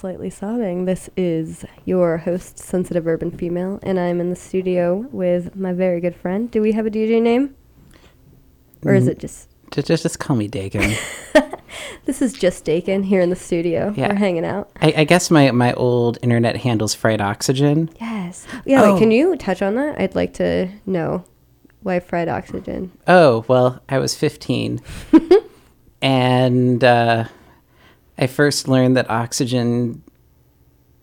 Slightly Sobbing. This is your host, Sensitive Urban Female, and I'm in the studio with my very good friend. Do we have a DJ name? Or is Mm. it just. Just, just, just call me Dakin. This is just Dakin here in the studio. Yeah. We're hanging out. I, I guess my, my old internet handle's fried oxygen. Yes. Yeah, Oh. wait, can you touch on that? I'd like to know why fried oxygen. Oh, well, I was 15. and uh, I first learned that oxygen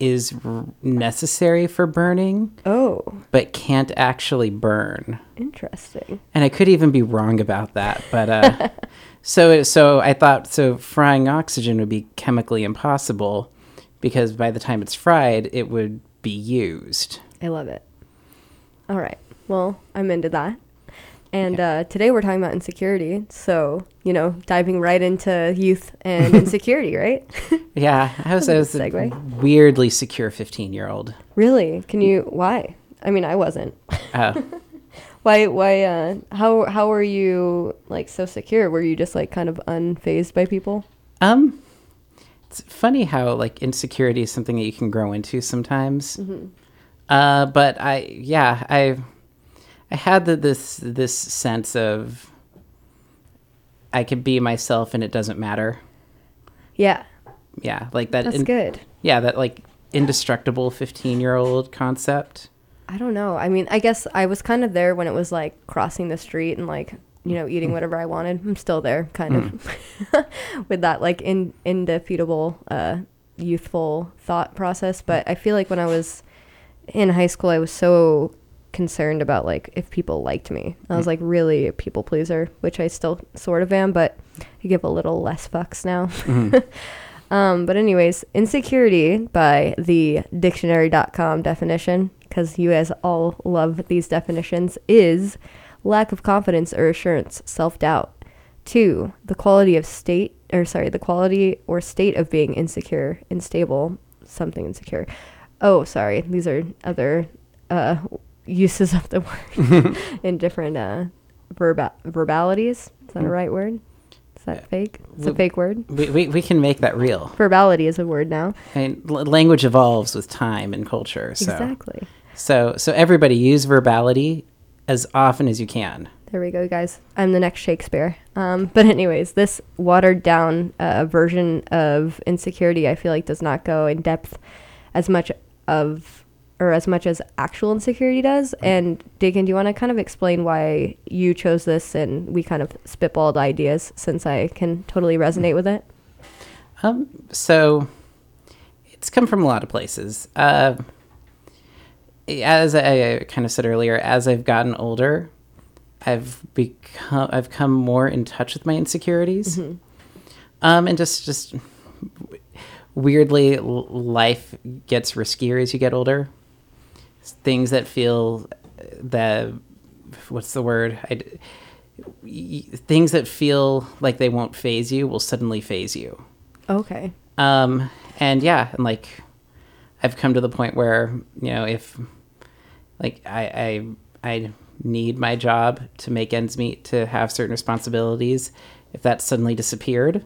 is r- necessary for burning, Oh, but can't actually burn. interesting. And I could even be wrong about that, but uh, so so I thought so frying oxygen would be chemically impossible because by the time it's fried, it would be used. I love it. All right. Well, I'm into that. And uh, today we're talking about insecurity. So, you know, diving right into youth and insecurity, right? Yeah, I was, I was a Segue. weirdly secure 15 year old. really? Can you, why? I mean, I wasn't. Uh, Why, why, uh, how, how were you like so secure? Were you just like kind of unfazed by people? um, it's funny how like insecurity is something that you can grow into sometimes. Uh, but I, yeah, I, I had the, this this sense of I could be myself and it doesn't matter. Yeah, Yeah, like that. that's in- good. Yeah, that like indestructible 15 year old concept. I don't know. I mean, I guess I was kind of there when it was like crossing the street and like, you know, eating whatever I wanted. I'm still there kind of with that like in indefeatable uh youthful thought process, but I feel like when I was in high school I was so concerned about like if people liked me. I was like really a people pleaser, which I still sort of am, but I give a little less fucks now. Um, but anyways, insecurity by the dictionary.com definition, because you guys all love these definitions, is lack of confidence or assurance, self-doubt. Two, the quality of state, or sorry, the quality or state of being insecure, unstable, something insecure. Oh, sorry, these are other uh, uses of the word in different uh, verba- verbalities. Is that a right word? Is that fake? It's a fake word. We, we, we can make that real. Verbality is a word now. I mean, l- language evolves with time and culture. So, Exactly. so, so everybody use verbality as often as you can. There we go, guys. I'm the next Shakespeare. Um, but anyways, this watered down uh, version of insecurity, I feel like, does not go in depth as much of or as much as actual insecurity does. And Dakin, do you want to kind of explain why you chose this and we kind of spitballed ideas since I can totally resonate with it? Um, so it's come from a lot of places. Uh, as I kind of said earlier, as I've gotten older, I've become I've come more in touch with my insecurities, um, and just just weirdly, life gets riskier as you get older. Things that feel the what's the word? I, things that feel like they won't phase you will suddenly phase you. Okay. Um, and yeah, and like I've come to the point where you know if like I I I need my job to make ends meet to have certain responsibilities. If that suddenly disappeared,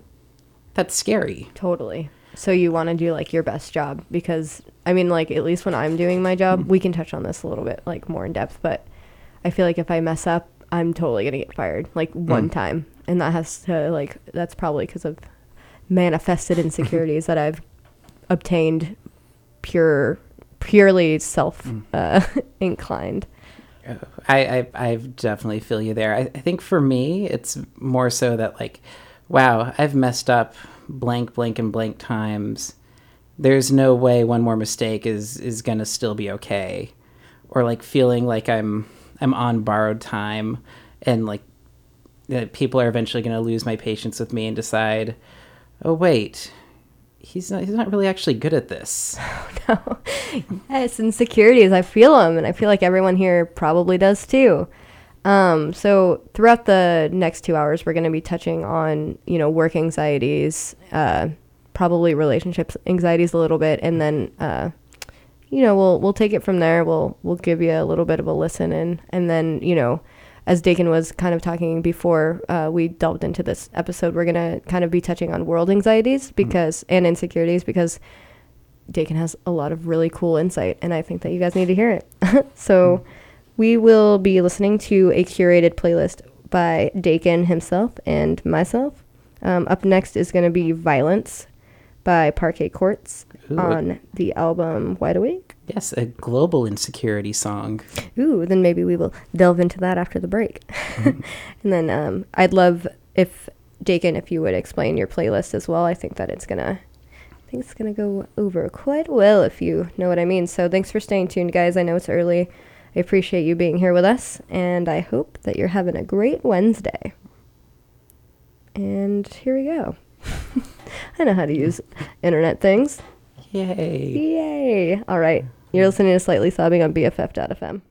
that's scary. Totally. So you want to do like your best job because I mean like at least when I'm doing my job, we can touch on this a little bit like more in depth, but I feel like if I mess up, I'm totally going to get fired like one time. And that has to like that's probably cuz of manifested insecurities that I've obtained pure purely self uh, inclined. I, I I definitely feel you there. I, I think for me, it's more so that like, wow, I've messed up blank, blank, and blank times. There's no way one more mistake is is gonna still be okay, or like feeling like I'm I'm on borrowed time, and like that people are eventually gonna lose my patience with me and decide, oh wait, he's not he's not really actually good at this. Oh, no. yes, insecurities. I feel them, and I feel like everyone here probably does too. Um, so throughout the next two hours, we're going to be touching on you know work anxieties, uh, probably relationships anxieties a little bit, and then uh, you know we'll we'll take it from there. We'll we'll give you a little bit of a listen and and then you know as Dakin was kind of talking before uh, we delved into this episode, we're gonna kind of be touching on world anxieties because and insecurities because Dakin has a lot of really cool insight, and I think that you guys need to hear it. so we will be listening to a curated playlist by Dakin himself and myself. Um, up next is going to be Violence by Parquet Courts Ooh. on the album Wide Awake. Yes, a global insecurity song. Ooh, then maybe we will delve into that after the break. and then um, I'd love if Dakin, if you would explain your playlist as well. I think that it's gonna, I think it's gonna go over quite well if you know what I mean. So thanks for staying tuned, guys. I know it's early. I appreciate you being here with us, and I hope that you're having a great Wednesday. And here we go. I know how to use internet things. Yay. Yay! All right. You're listening to Slightly Sobbing on BFF.fm.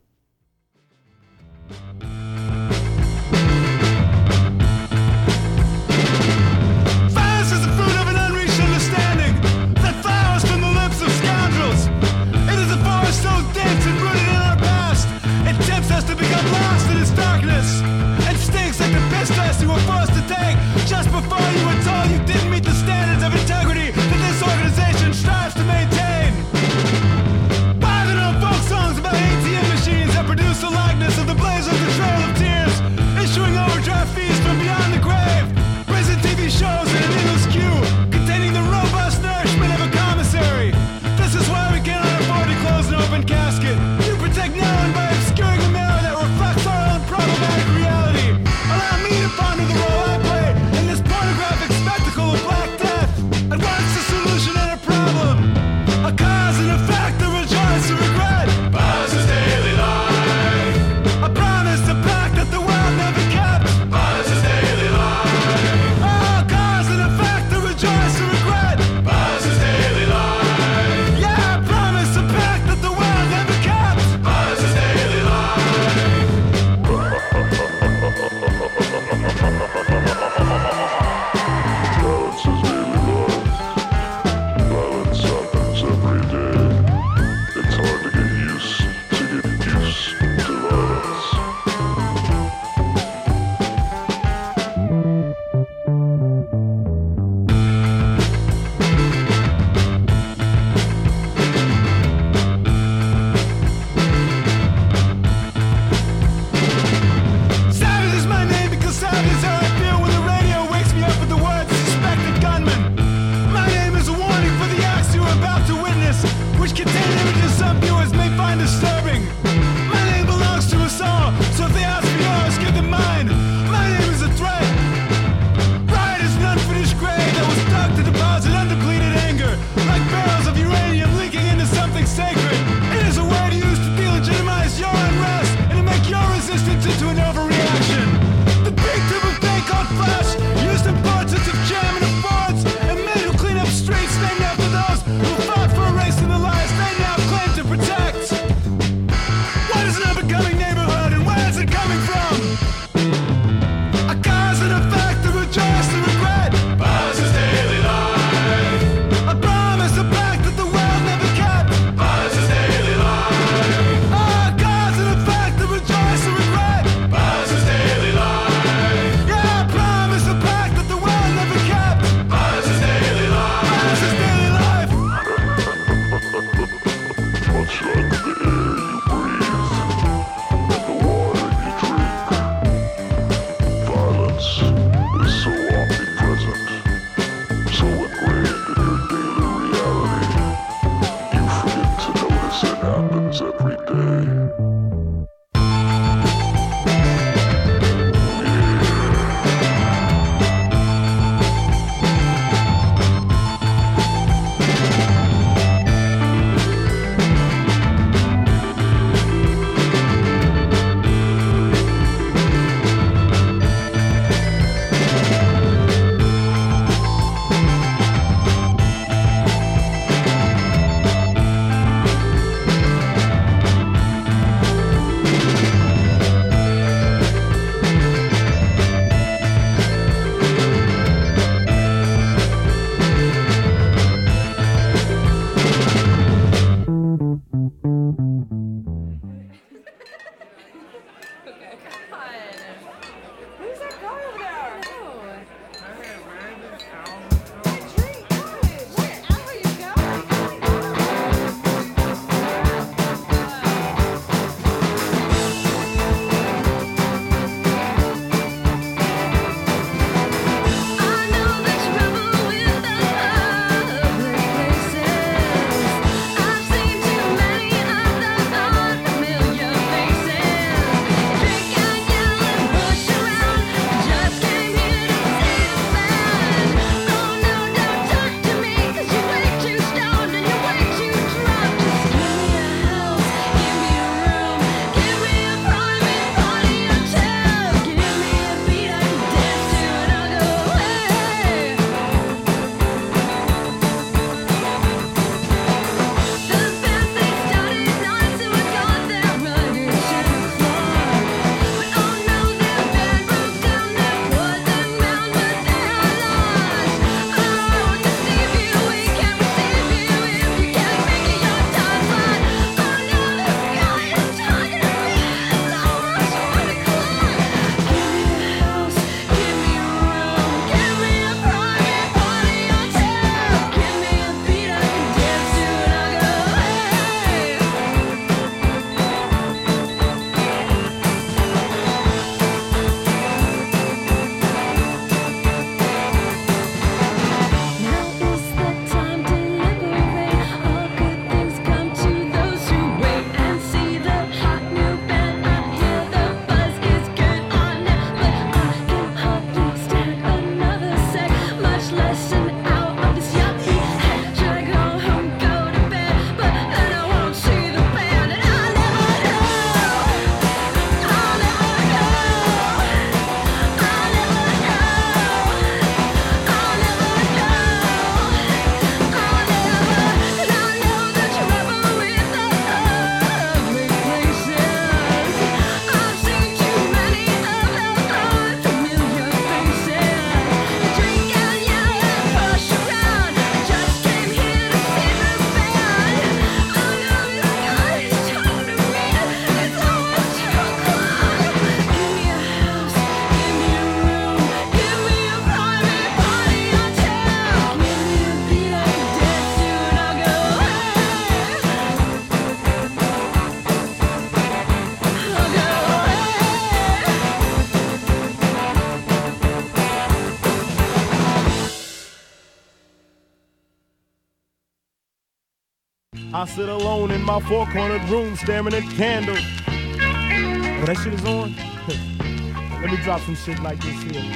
four cornered room staring at candles. Oh, that shit is on? Let me drop some shit like this here.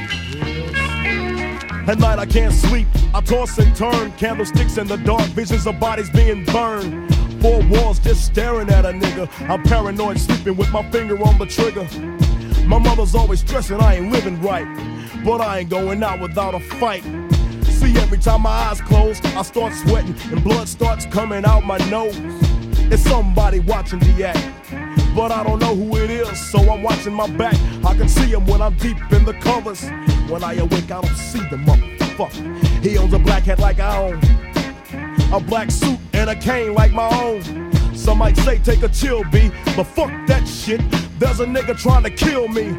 At night I can't sleep. I toss and turn. Candlesticks in the dark, visions of bodies being burned. Four walls just staring at a nigga. I'm paranoid, sleeping with my finger on the trigger. My mother's always stressing I ain't living right. But I ain't going out without a fight. See, every time my eyes close, I start sweating and blood starts coming out my nose. It's somebody watching the act. But I don't know who it is, so I'm watching my back. I can see him when I'm deep in the covers. When I awake, I don't see the motherfucker. He owns a black hat like I own, a black suit and a cane like my own. Some might say take a chill, B, but fuck that shit. There's a nigga trying to kill me.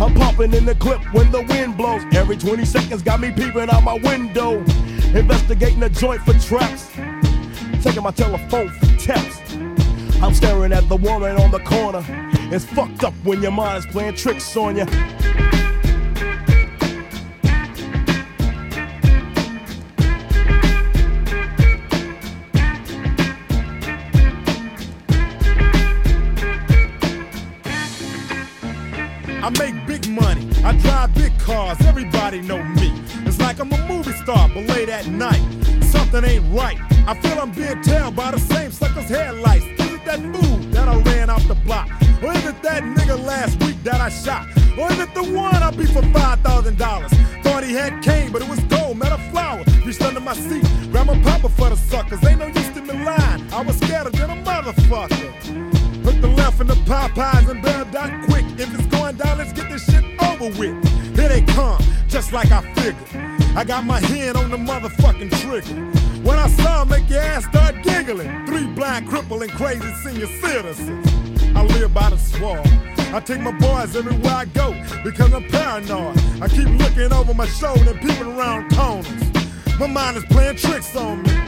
I'm popping in the clip when the wind blows. Every 20 seconds got me peeping out my window. Investigating the joint for traps. Taking my telephone for taps. I'm staring at the woman on the corner. It's fucked up when your mind is playing tricks on you. I make big money. I drive big cars. Everybody know me. It's like I'm a movie star, but late at night, something ain't right. I feel I'm being tailed by the same sucker's headlights. That that I ran off the block? Or is it that nigga last week that I shot? Or is it the one I beat for five thousand dollars? Thought he had cane, but it was gold, met a flower. Reached under my seat, grabbed my papa for the suckers. Ain't no use to me lying. I was scared than a motherfucker. Put the left in the Popeyes and bail dot quick. If it's going down, let's get this shit over with. Here they come, just like I figured. I got my hand on the motherfucking trigger. When I saw make your ass start giggling. Three blind, crippling, crazy senior citizens. I live by the swamp. I take my boys everywhere I go because I'm paranoid. I keep looking over my shoulder and peeping around corners. My mind is playing tricks on me.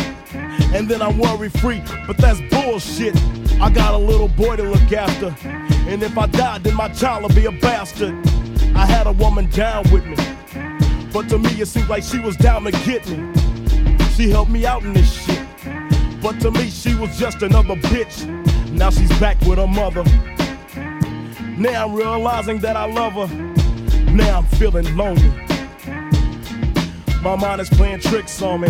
and then I'm worry free. But that's bullshit. I got a little boy to look after, and if I die, then my child will be a bastard. I had a woman down with me, but to me it seemed like she was down to get me. She helped me out in this shit, but to me she was just another bitch. Now she's back with her mother. Now I'm realizing that I love her. Now I'm feeling lonely. My mind is playing tricks on me.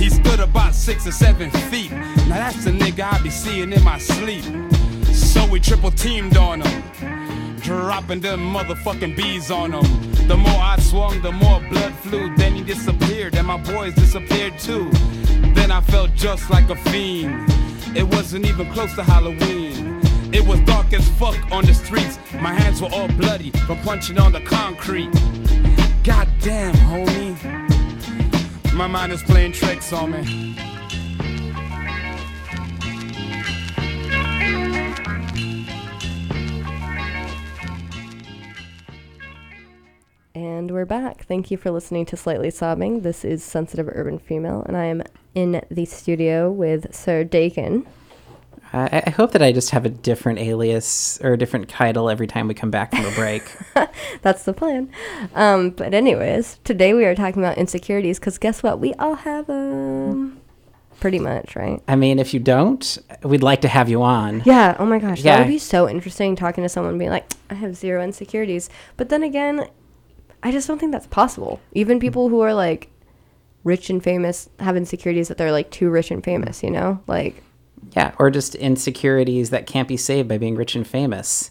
He stood about six or seven feet. Now that's the nigga I be seeing in my sleep. So we triple teamed on him, dropping them motherfucking bees on him. The more I swung, the more blood flew. Then he disappeared, and my boys disappeared too. Then I felt just like a fiend. It wasn't even close to Halloween. It was dark as fuck on the streets. My hands were all bloody from punching on the concrete. Goddamn, homie. My mind is playing tricks on me. And we're back. Thank you for listening to Slightly Sobbing. This is Sensitive Urban Female, and I am in the studio with Sir Dakin. I, I hope that I just have a different alias or a different title every time we come back from a break. That's the plan. Um, but anyways, today we are talking about insecurities because guess what? We all have them. Pretty much, right? I mean, if you don't, we'd like to have you on. Yeah. Oh my gosh, that would be so interesting talking to someone being like, I have zero insecurities. But then again, I just don't think that's possible. Even people who are like rich and famous have insecurities that they're like too rich and famous, you know? Like, Yeah, or just insecurities that can't be saved by being rich and famous.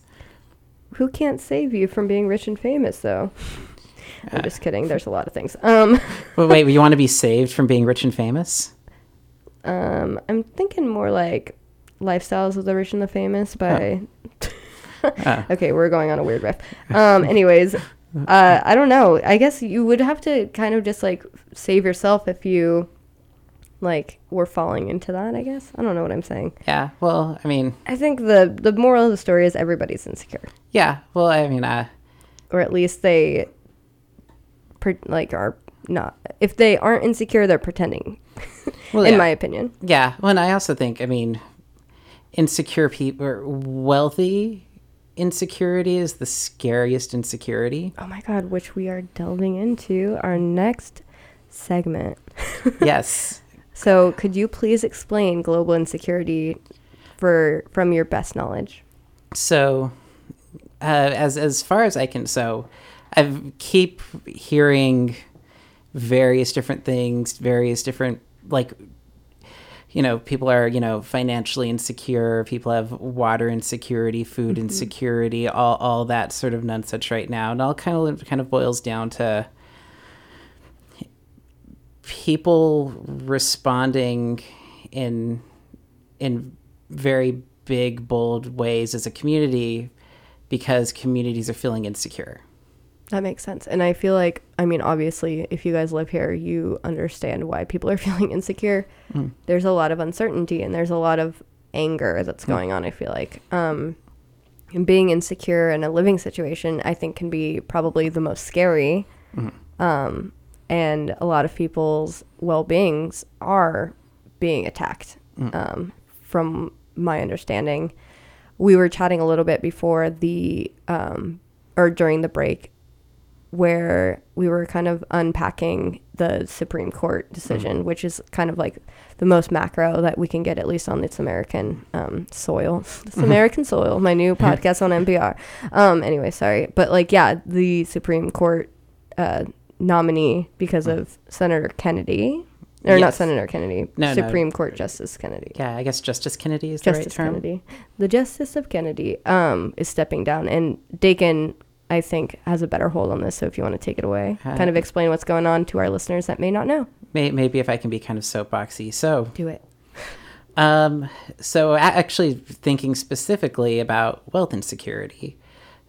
who can't save you from being rich and famous though? I'm just kidding. There's a lot of things. Um, Well, wait, you want to be saved from being rich and famous? um, I'm thinking more like lifestyles of the rich and the famous by. Ah. okay, we're going on a weird riff. Um, anyways, uh, I don't know. I guess you would have to kind of just like save yourself if you like we're falling into that. I guess I don't know what I'm saying. Yeah, well, I mean, I think the the moral of the story is everybody's insecure, yeah, well, I mean, uh, or at least they, pre- like are not. If they aren't insecure, they're pretending. well, in yeah. my opinion. Yeah, well, and I also think, I mean, insecure people, or wealthy insecurity is the scariest insecurity. Oh my god, which we are delving into our next segment. yes. So, could you please explain global insecurity for from your best knowledge? So, uh, as as far as I can, so I keep hearing various different things, various different like you know, people are, you know, financially insecure, people have water insecurity, food insecurity, all all that sort of nonsense right now. And all kind of kind of boils down to people responding in in very big bold ways as a community because communities are feeling insecure. That makes sense. And I feel like, I mean, obviously, if you guys live here, you understand why people are feeling insecure. There's a lot of uncertainty and there's a lot of anger that's going on, I feel like. Um, and being insecure in a living situation, I think, can be probably the most scary. Um, and a lot of people's well beings are being attacked. Um, from my understanding, we were chatting a little bit before the, um, or during the break where we were kind of unpacking the Supreme Court decision, which is kind of like the most macro that we can get, at least on this American um, soil. This American soil, my new podcast on NPR. Um, anyway, sorry. But like, yeah, the Supreme Court uh, nominee because of Senator Kennedy. Or not Senator Kennedy, No, no. Supreme Court Justice Kennedy. Yeah, I guess Justice Kennedy is the Justice right term. Kennedy. The Justice of Kennedy um, is stepping down, and Dakin, I think, has a better hold on this. So if you want to take it away, Uh, kind of explain what's going on to our listeners that may not know. May- Maybe if I can be kind of soapboxy. So, Do it. Um, so actually thinking specifically about wealth insecurity,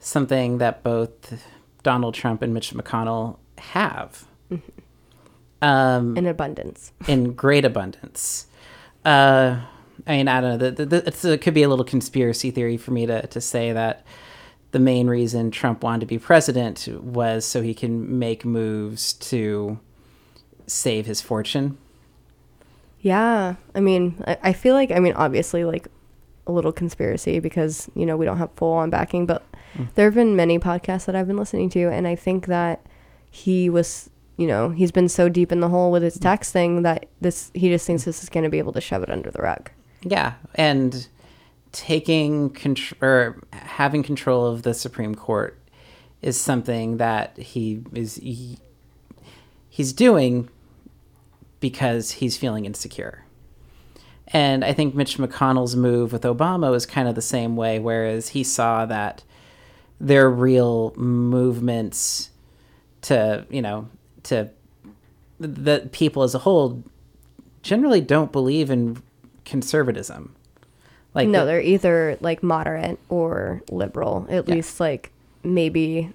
something that both Donald Trump and Mitch McConnell have um, In abundance. in great abundance. Uh, I mean, I don't know. The, the, the, it's, it could be a little conspiracy theory for me to, to say that the main reason Trump wanted to be president was so he can make moves to save his fortune. Yeah, I mean, I, I feel like I mean, obviously, like a little conspiracy because you know we don't have full on backing, but there have been many podcasts that I've been listening to, and I think that he was, you know, he's been so deep in the hole with his mm. tax thing that this he just thinks this is going to be able to shove it under the rug. Yeah, and taking control or having control of the Supreme Court is something that he is he, he's doing because he's feeling insecure. And I think Mitch McConnell's move with Obama was kind of the same way, whereas he saw that their real movements to, you know, to the people as a whole generally don't believe in conservatism. Like no, they're either like moderate or liberal. At Yeah. least like maybe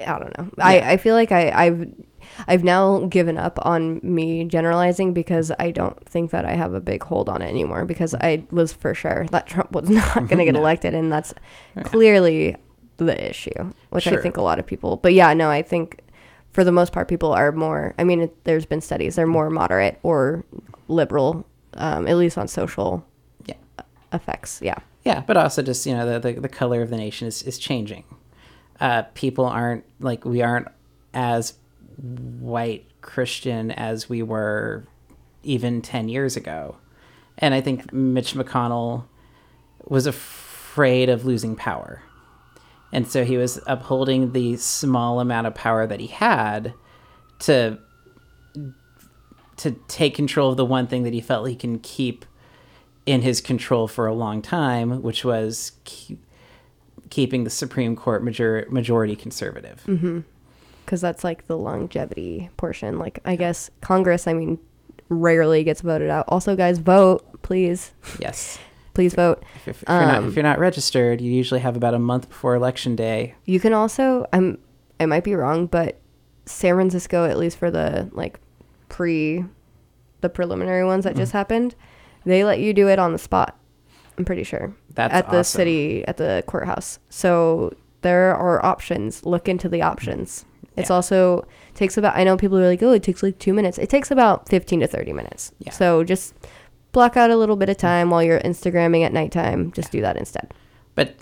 I don't know. I, I feel like I, I've I've now given up on me generalizing because I don't think that I have a big hold on it anymore because I was for sure that Trump was not going to mm-hmm. get elected and that's clearly the issue, which I think a lot of people. But yeah, no, I think for the most part people are more I mean it, there's been studies they're more moderate or liberal um, at least on social effects. Yeah. Yeah, but also just you know the the, the color of the nation is is changing. Uh, people aren't like we aren't as white Christian as we were even ten years ago, and I think Mitch McConnell was afraid of losing power, and so he was upholding the small amount of power that he had to to take control of the one thing that he felt he can keep in his control for a long time, which was keep, keeping the Supreme Court major, majority conservative. Mm-hmm. because that's like the longevity portion. Like, I guess Congress, I mean, rarely gets voted out. Also, guys, vote, please. Yes. Please vote. If, if, you're not, Um, if you're not registered, you usually have about a month before election day. You can also, I'm, I might be wrong, but San Francisco, at least for the like pre, the preliminary ones that just happened, they let you do it on the spot. I'm pretty sure. That's at the awesome. city at the courthouse. So there are options. Look into the options. It's also takes about. I know people are like, oh, it takes like two minutes. It takes about fifteen to thirty minutes. Yeah. So just block out a little bit of time while you're Instagramming at nighttime. Just do that instead. But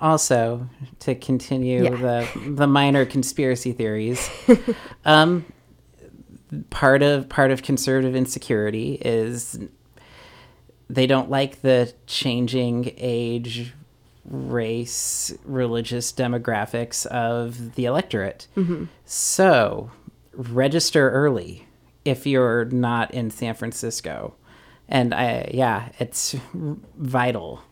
also to continue Yeah. the the minor conspiracy theories, um, part of part of conservative insecurity is they don't like the changing age, race, religious demographics of the electorate. So register early if you're not in San Francisco. And I, yeah, it's vital.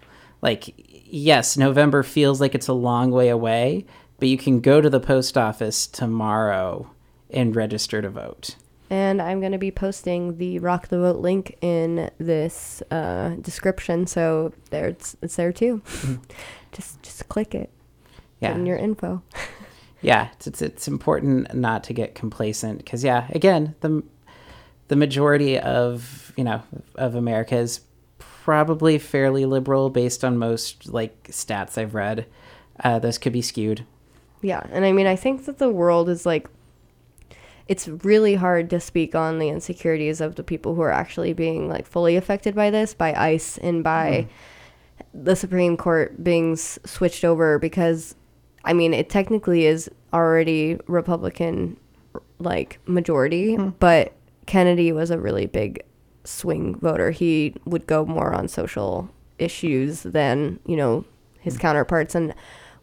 Like, yes, November feels like it's a long way away, but you can go to the post office tomorrow and register to vote. And I'm going to be posting the Rock the Vote link in this uh, description, so there it's, it's there too. just just click it. Yeah. Get in your info. yeah, it's, it's it's important not to get complacent because yeah, again, the the majority of you know of America is probably fairly liberal based on most like stats I've read. Uh, those could be skewed. Yeah, and I mean, I think that the world is like, it's really hard to speak on the insecurities of the people who are actually being like fully affected by this, by ICE and by the Supreme Court being s- switched over because, I mean, it technically is already Republican like majority, but Kennedy was a really big swing voter. He would go more on social issues than, you know, his hmm. counterparts and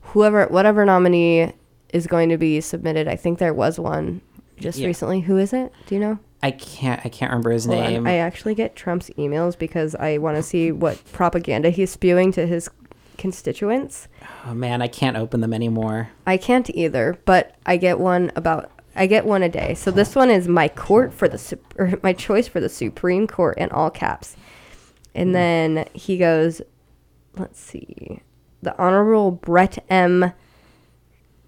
whoever whatever nominee is going to be submitted. I think there was one just Yeah. recently. Who is it? Do you know? I can't I can't remember his Hold on. name. I actually get Trump's emails because I want to see what propaganda he's spewing to his constituents. oh man, I can't open them anymore. I can't either, but I get one about I get one a day. So this one is my court for the sup- or my choice for the Supreme Court in all caps. And then he goes, let's see, the Honorable Brett M.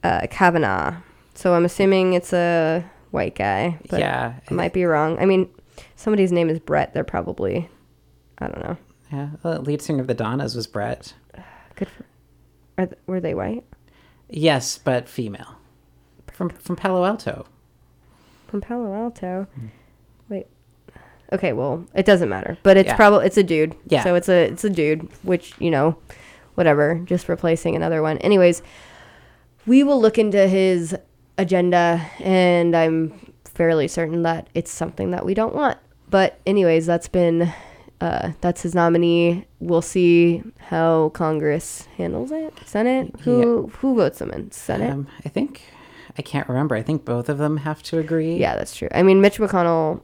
Uh, Kavanaugh. So I'm assuming it's a white guy, but yeah, I might be wrong. I mean, somebody's name is Brett. They're probably, I don't know. yeah. The lead singer of the Donnas was Brett. Good for, are th- were they white? Yes, but female. From from Palo Alto. from Palo Alto. Wait. Okay, well, it doesn't matter, but it's Yeah. probably it's a dude. Yeah. So it's a it's a dude, which you know, whatever, just replacing another one. Anyways, we will look into his agenda, and I'm fairly certain that it's something that we don't want. But anyways, that's been uh, that's his nominee. We'll see how Congress handles it. Senate, who who votes him in? Senate. Um, I think I can't remember. I think both of them have to agree. Yeah, that's true. I mean, Mitch McConnell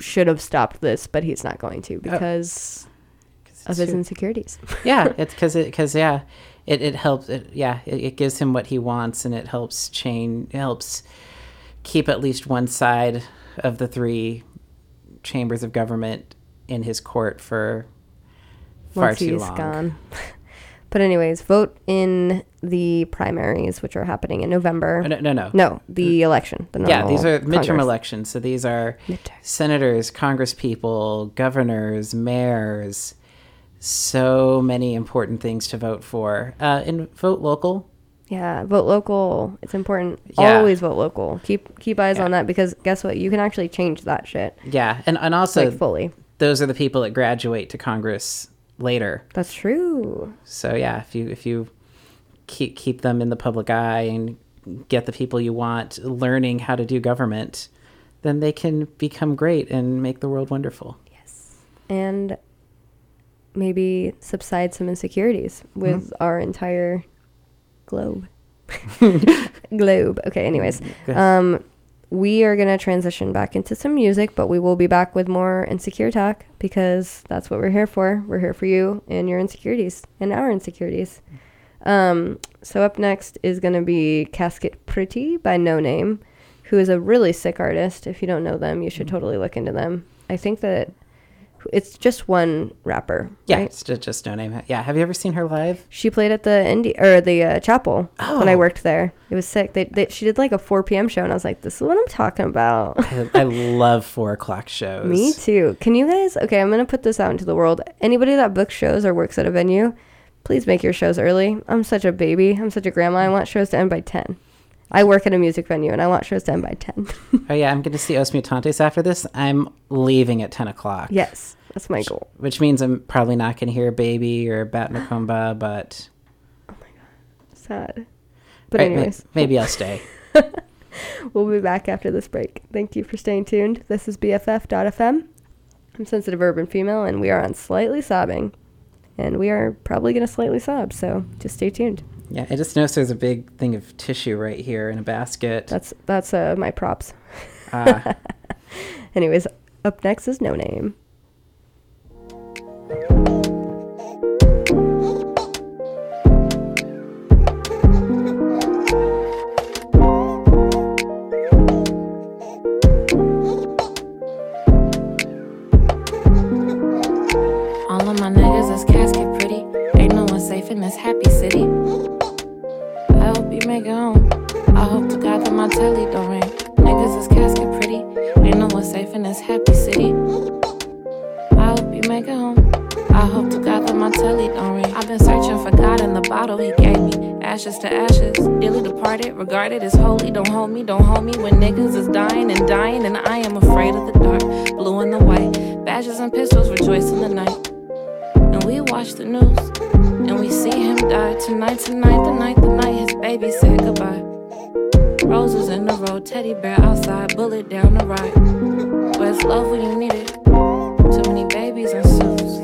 should have stopped this, but he's not going to uh, because 'Cause of his insecurities. yeah, it's because it because yeah, it it helps. It, yeah, it, it gives him what he wants, and it helps chain it helps keep at least one side of the three chambers of government in his court for far once too he's long. but anyways, vote in the primaries, which are happening in November. Oh, No, no, no. No, the election. The Yeah, these are midterm Congress. elections. So these are Midterm. senators, congresspeople, governors, mayors. So many important things to vote for. Uh, and vote local. Yeah, vote local. It's important. Yeah. Always vote local. Keep keep eyes Yeah. on that because guess what? You can actually change that shit Yeah, and and also like fully. those are the people that graduate to Congress later. That's true. So yeah, if you if you keep keep them in the public eye and get the people you want learning how to do government, then they can become great and make the world wonderful. Yes. And maybe subside some insecurities with Mm-hmm. our entire globe. globe. Okay, anyways. Um, we are going to transition back into some music, but we will be back with more insecure talk because that's what we're here for. We're here for you and your insecurities and our insecurities. Um, so up next is going to be Casket Pretty by Noname, who is a really sick artist. If you don't know them, you should totally look into them. I think that it's just one rapper. Yeah, right? it's just, just Noname. Yeah, have you ever seen her live? She played at the indie or the uh, chapel when I Oh. worked there. It was sick. They, they she did like a 4 p.m. show, and I was like, "This is what I'm talking about." I, I love four o'clock shows. Me too. Can you guys? Okay, I'm gonna put this out into the world. Anybody that books shows or works at a venue, please make your shows early. I'm such a baby. I'm such a grandma. I want shows to end by 10. I work at a music venue, and I want shows end by 10. Oh yeah, I'm going to see Os Mutantes after this. I'm leaving at ten o'clock. yes, that's my goal. which means I'm probably not going to hear Baby or Bat Macumba, but Oh my god. Sad. But Right, anyways, maybe I'll stay. We'll be back after this break. Thank you for staying tuned. This is BFF.fm. I'm Sensitive Urban Female, and we are on Slightly Sobbing. And we are probably going to slightly sob, so just stay tuned. Yeah, I just noticed there's a big thing of tissue right here in a basket. That's that's uh, my props. Ah, Anyways, up next is Noname. All of my niggas is casket pretty. Ain't no one safe in this happy city. I hope you make it um, home. I hope to God that my telly don't ring. Niggas is casket pretty. Ain't no one safe in this happy city. I hope you make it home. I hope to God that my telly don't ring. I've been searching for God in the bottle he gave me. Ashes to ashes, dearly departed, regarded as holy. Don't hold me, don't hold me when niggas is dying and dying, and I am afraid of the dark. Blue and the white, badges and pistols rejoice in the night. And we watch the news, and we see him die tonight, tonight, the night, the night his baby said goodbye. Roses in the road, teddy bear outside, bullet down the ride. Where's love when you need it? Too many babies and suits.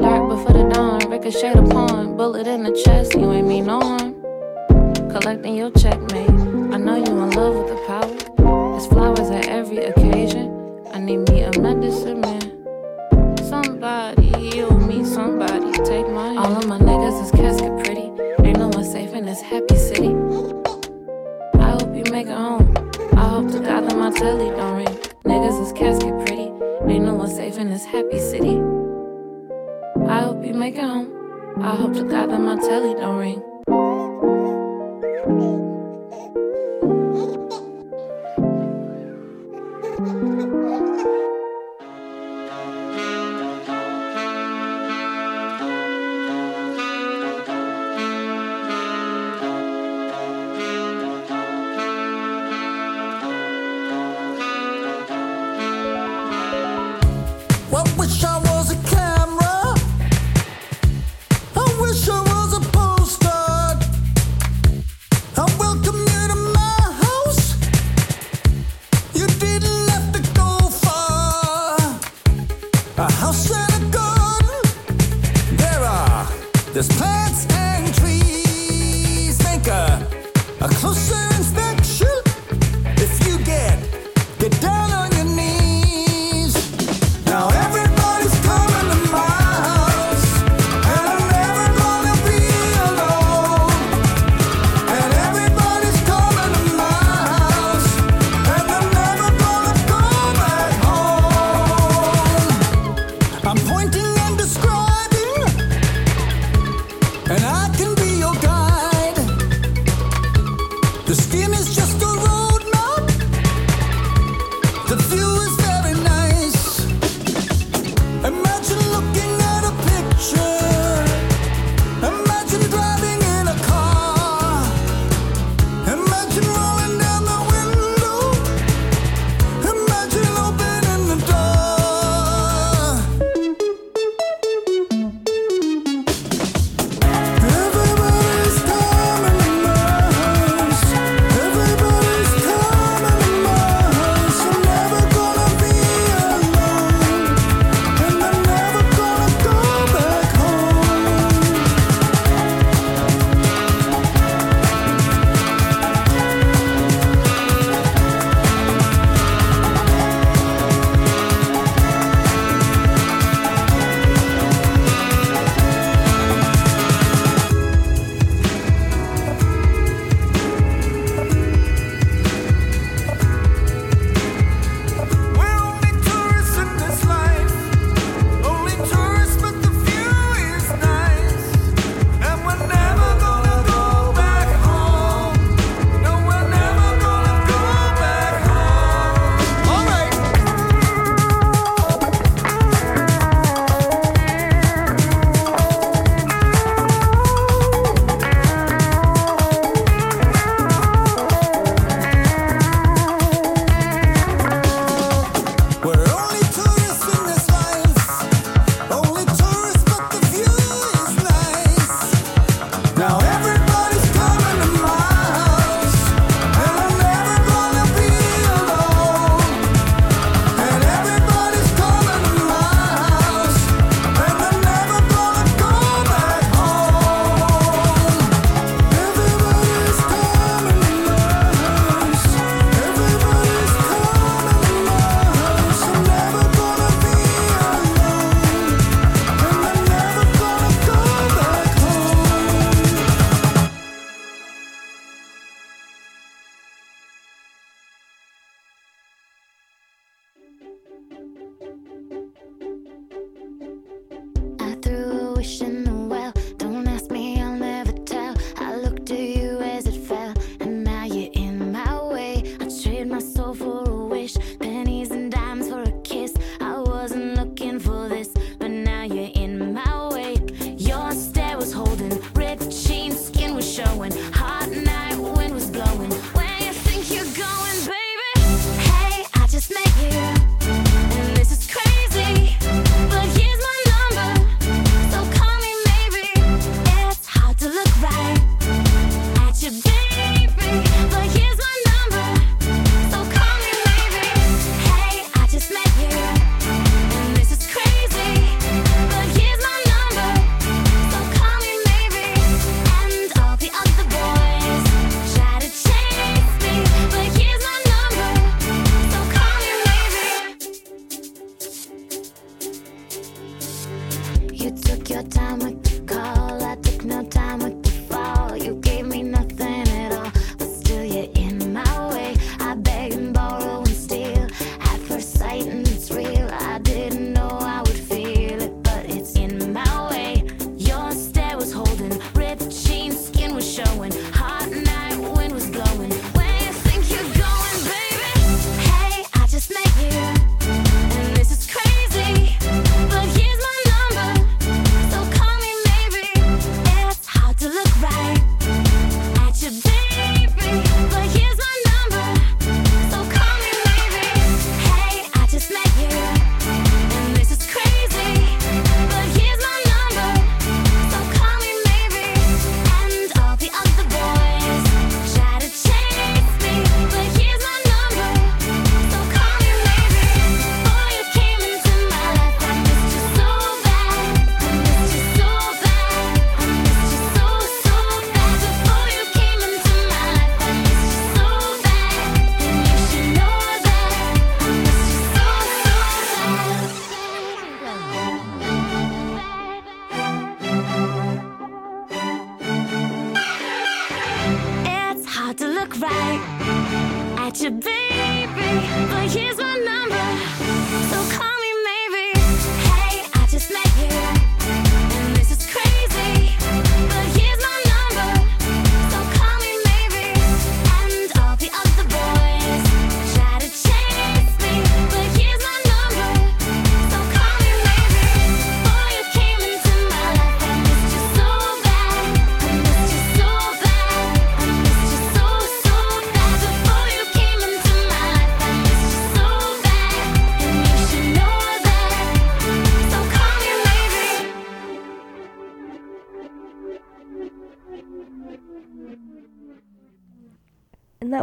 Dark before the dawn, ricochet upon, bullet in the chest, you ain't mean no harm. Collecting your checkmate, I know you in love with the power. There's flowers at every occasion. I need me a medicine man. Somebody, you, me, somebody, take my. All of my niggas is casket pretty. Ain't no one safe in this happy city. I hope you make it home. I hope to God that my telly don't ring. Niggas is casket pretty. Ain't no one safe in this happy city. I hope you make it home. I hope to God that my telly don't ring. There's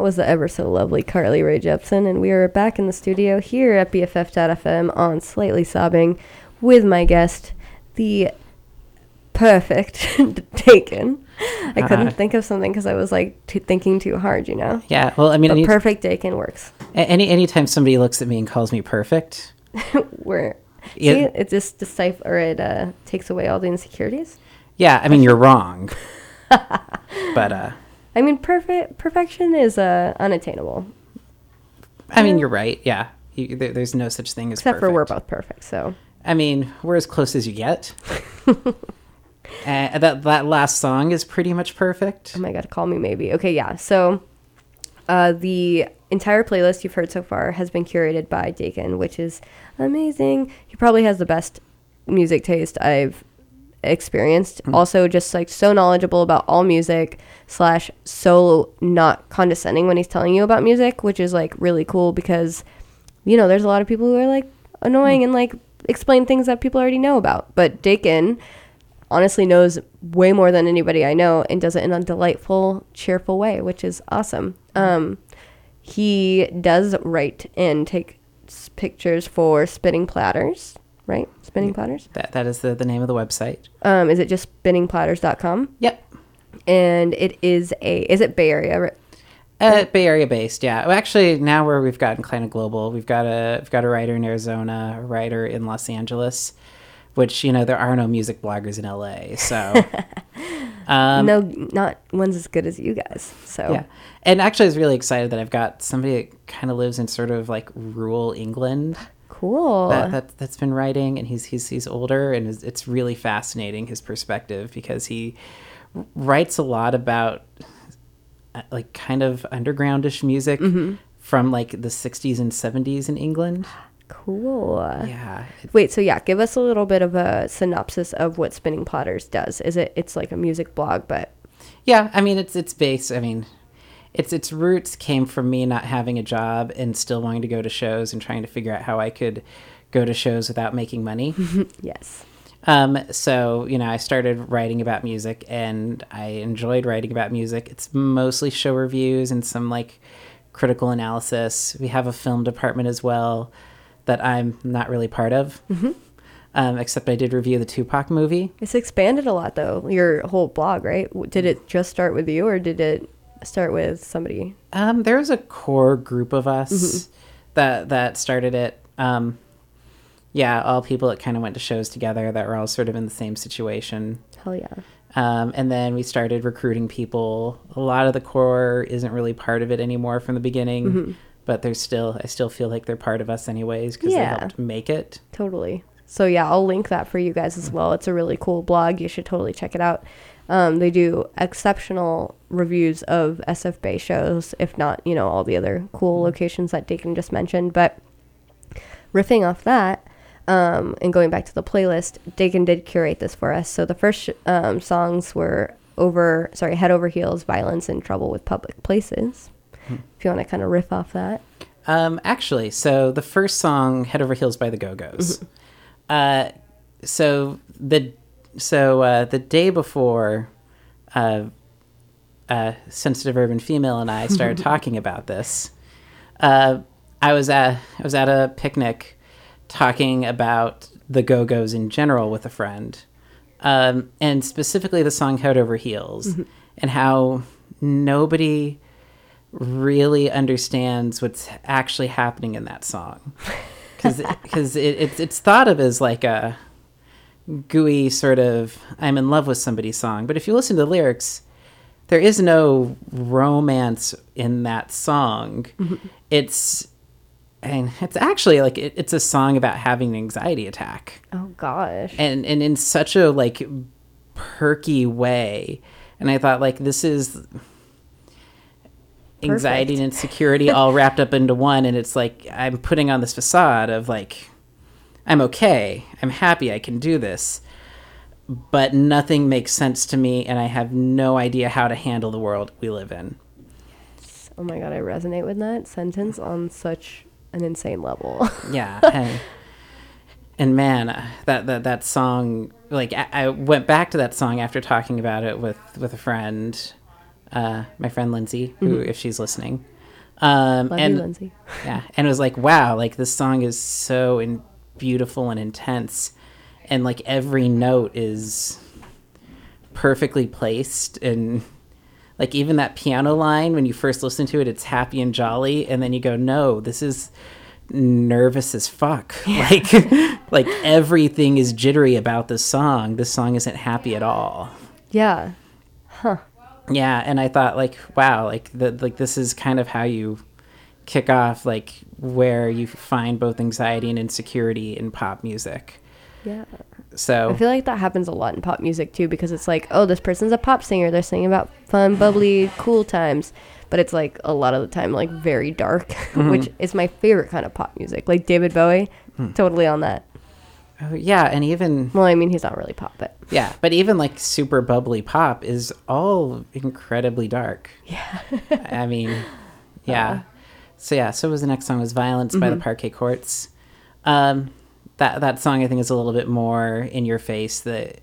was the ever so lovely Carly Rae Jepsen. And we are back in the studio here at BFF.FM on Slightly Sobbing with my guest, the perfect Dakin. I couldn't Uh-huh. think of something because I was like too, thinking too hard, you know? Yeah. Well, I mean, any, perfect Dakin works. any anytime somebody looks at me and calls me perfect, Where Yeah. see, it just decipher or it uh, takes away all the insecurities. yeah, I mean you're wrong. but uh, I mean, perfect perfection is uh, unattainable, I mean you're right. Yeah, you, there, there's no such thing as except for we're both perfect. So I mean, we're as close as you get. uh, that that last song is pretty much perfect. Oh my god, call me maybe. Okay, yeah. So uh, the entire playlist you've heard so far has been curated by Dakin, which is amazing. He probably has the best music taste I've experienced. Mm. Also, just like so knowledgeable about all music, slash, so not condescending when he's telling you about music, which is like really cool because, you know, there's a lot of people who are like annoying mm. and like explain things that people already know about. But Dakin honestly knows way more than anybody I know and does it in a delightful, cheerful way, which is awesome. Mm. Um, he does write and take pictures for spinning platters, right? Spinning platters. That that is the, the name of the website. Um, is it just spinningplatters.com? Yep. And it is a, is it Bay Area? right? Uh, Bay Area based, yeah. Well, actually, now where we've gotten kind of global, we've got a we've got a writer in Arizona, a writer in Los Angeles, which you know there are no music bloggers in LA, so no, not one's as good as you guys. So Um, yeah. And actually, I was really excited that I've got somebody that kind of lives in sort of like rural England, Cool. that, that that's been writing, and he's he's he's older, and it's- it's really fascinating his perspective because he writes a lot about uh, like kind of undergroundish music Mm-hmm. from like the 60s and 70s in England. cool. Yeah, Wait, so yeah, give us a little bit of a synopsis of what Spinning Platters does. Is it? It's like a music blog, but Yeah, I mean it's it's based. I mean, its its roots came from me not having a job and still wanting to go to shows and trying to figure out how I could go to shows without making money. yes. um, so you know, I started writing about music and I enjoyed writing about music. It's mostly show reviews and some like critical analysis. We have a film department as well that I'm not really part of. Um, except I did review the Tupac movie. It's expanded a lot though. Your whole blog, right? Did it just start with you, or did it start with somebody? Um, there was a core group of us that that started it. Um, yeah, all people that kind of went to shows together that were all sort of in the same situation. Hell yeah. Um, and then we started recruiting people. A lot of the core isn't really part of it anymore from the beginning, but there's still I still feel like they're part of us anyways because Yeah. they helped make it. Totally. So yeah, I'll link that for you guys as well. It's a really cool blog. You should totally check it out. Um, they do exceptional reviews of SF Bay shows, if not, you know, all the other cool locations that Dakin just mentioned. But riffing off that, um, and going back to the playlist, Dakin did curate this for us. So the first sh- um, songs were over, sorry, Head Over Heels, Violence and Trouble with Public Places. If you want to kind of riff off that. Um, actually, so the first song, "Head Over Heels" by the Go Go's. Uh, so the so uh, the day before, uh, uh, sensitive urban female and I started talking about this. Uh, I was at I was at a picnic talking about the Go Go's in general with a friend, um, and specifically the song "Head Over Heels" and how nobody really understands what's actually happening in that song because it, it's it's thought of as like a gooey sort of I'm in love with somebody song, but if you listen to the lyrics, there is no romance in that song. Mm-hmm. It's and it's actually like it, it's a song about having an anxiety attack. Oh gosh. and and in such a like perky way. And i thought like this is anxiety and insecurity all wrapped up into one. And it's like i'm putting on this facade of like i'm okay. I'm happy i can do this. But nothing makes sense to me and i have no idea how to handle the world we live in. Oh my god, I resonate with that sentence on such an insane level. yeah and, and man uh, that, that that song like I, I went back to that song after talking about it with with a friend uh my friend lindsay who if she's listening. Um Love and you, Lindsay. yeah and it was like wow like this song is so in, beautiful and intense and like every note is perfectly placed and like even that piano line when you first listen to it it's happy and jolly and then you go no this is nervous as fuck like like everything is jittery about this song this song isn't happy at all Yeah. Huh. Yeah and i thought like wow like the, like this is kind of how you kick off like where you find both anxiety and insecurity in pop music Yeah. so I feel like that happens a lot in pop music too because it's like, oh, this person's a pop singer. They're singing about fun, bubbly, cool times. But it's like a lot of the time, like very dark, mm-hmm. which is my favorite kind of pop music. Like David Bowie, hmm. totally on that. oh, yeah and even Well, I mean, he's not really pop, but yeah but even like super bubbly pop is all incredibly dark yeah i mean uh-huh. yeah so yeah so was the next song was violence by the parquet courts um that that song i think is a little bit more in your face that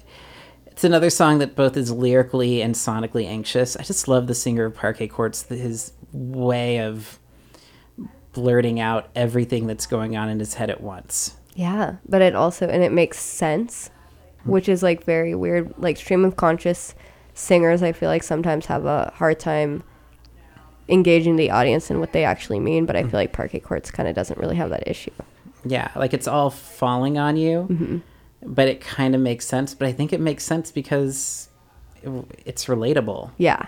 it's another song that both is lyrically and sonically anxious i just love the singer of parquet courts his way of blurting out everything that's going on in his head at once yeah. But it also, and it makes sense, which is like very weird. Like stream of conscious singers, I feel like sometimes have a hard time engaging the audience in what they actually mean. But I feel like Parquet Courts kind of doesn't really have that issue. Yeah, like it's all falling on you, but it kind of makes sense. But I think it makes sense because it, it's relatable. Yeah.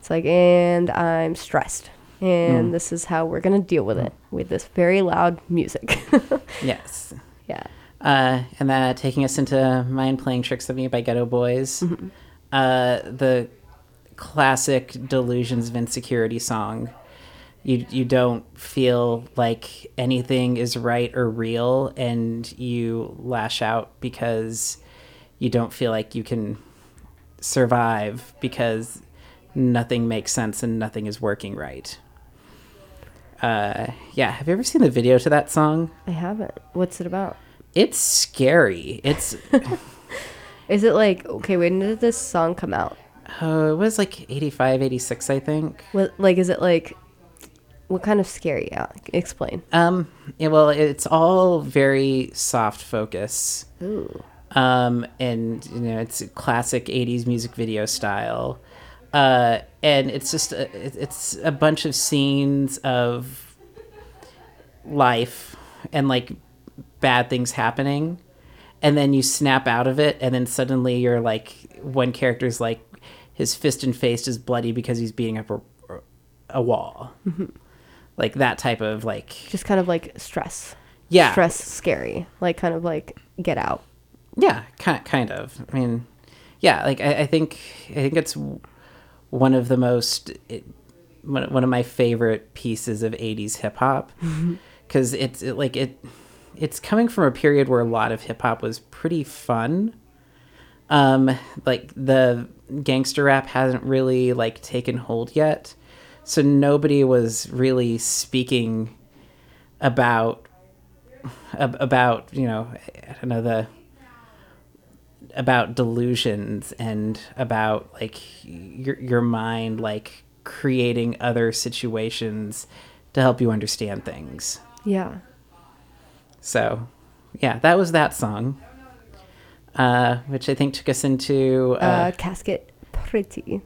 It's like, and I'm stressed. and Mm. this is how we're gonna deal with it with this very loud music. Yes. yeah. Uh, and that taking us into Mind Playing Tricks of Me by Geto Boys. Uh, the classic Delusions of Insecurity song. You, you don't feel like anything is right or real, and you lash out because you don't feel like you can survive because nothing makes sense and nothing is working right. Uh, yeah, have you ever seen the video to that song? I haven't. What's it about? It's scary. It's Is it like okay? When did this song come out? Uh, it was like 85, 86, I think. What like is it like? What kind of scary? Yeah, explain. Um, yeah, well, it's all very soft focus. Ooh. Um, and you know, it's classic 80s music video style. Uh, and it's just a, it's a bunch of scenes of life and like bad things happening and then you snap out of it and then suddenly you're like one character's like his fist and face is bloody because he's beating up a, a wall mm-hmm. like that type of like Just kind of like stress. Yeah. Stress, scary. Like kind of like get out. Yeah, kind kind of. I mean, yeah, like I, I think I think it's one of the most it, one, one of my favorite pieces of '80s hip hop mm-hmm. because it's it, like it it's coming from a period where a lot of hip hop was pretty fun. Um, like the gangster rap hasn't really like taken hold yet, so nobody was really speaking about about you know I don't know the about delusions and about like your your mind like creating other situations to help you understand things. Yeah. So, yeah, that was that song. Uh, which I think took us into uh, Uh, casket pretty.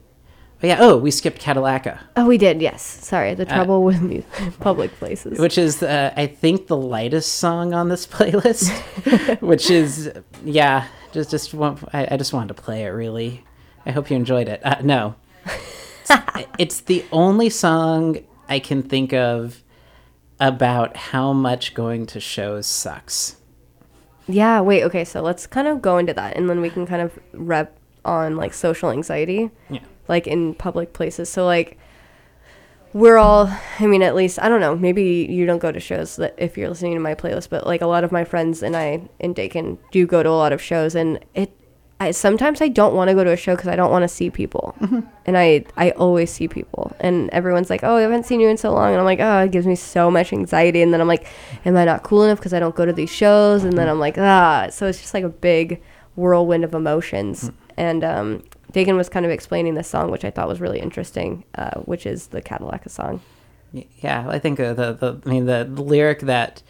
oh, yeah, oh, we skipped Cadallaca. Oh, we did. Yes. Sorry. The trouble with mu- public places. which is uh, I think the lightest song on this playlist, which is yeah, just just want, I, I just wanted to play it really. I hope you enjoyed it. Uh, no, it's, it's the only song I can think of about how much going to shows sucks. Yeah, wait, okay, so let's kind of go into that and then we can kind of rep on like social anxiety, Yeah. like in public places. So like we're all I mean at least I don't know, maybe you don't go to shows that if you're listening to my playlist, but like a lot of my friends and I in Dakin do go to a lot of shows and it I sometimes I don't want to go to a show cuz I don't want to see people. And I I always see people and everyone's like, "Oh, I haven't seen you in so long." And I'm like, "Oh, it gives me so much anxiety." And then I'm like, "Am I not cool enough because I don't go to these shows?" And then I'm like, "Ah." So it's just like a big whirlwind of emotions. And um Dakin was kind of explaining this song, which I thought was really interesting, uh, which is the Cadillac song. Yeah, I think uh, the the I mean the, the lyric that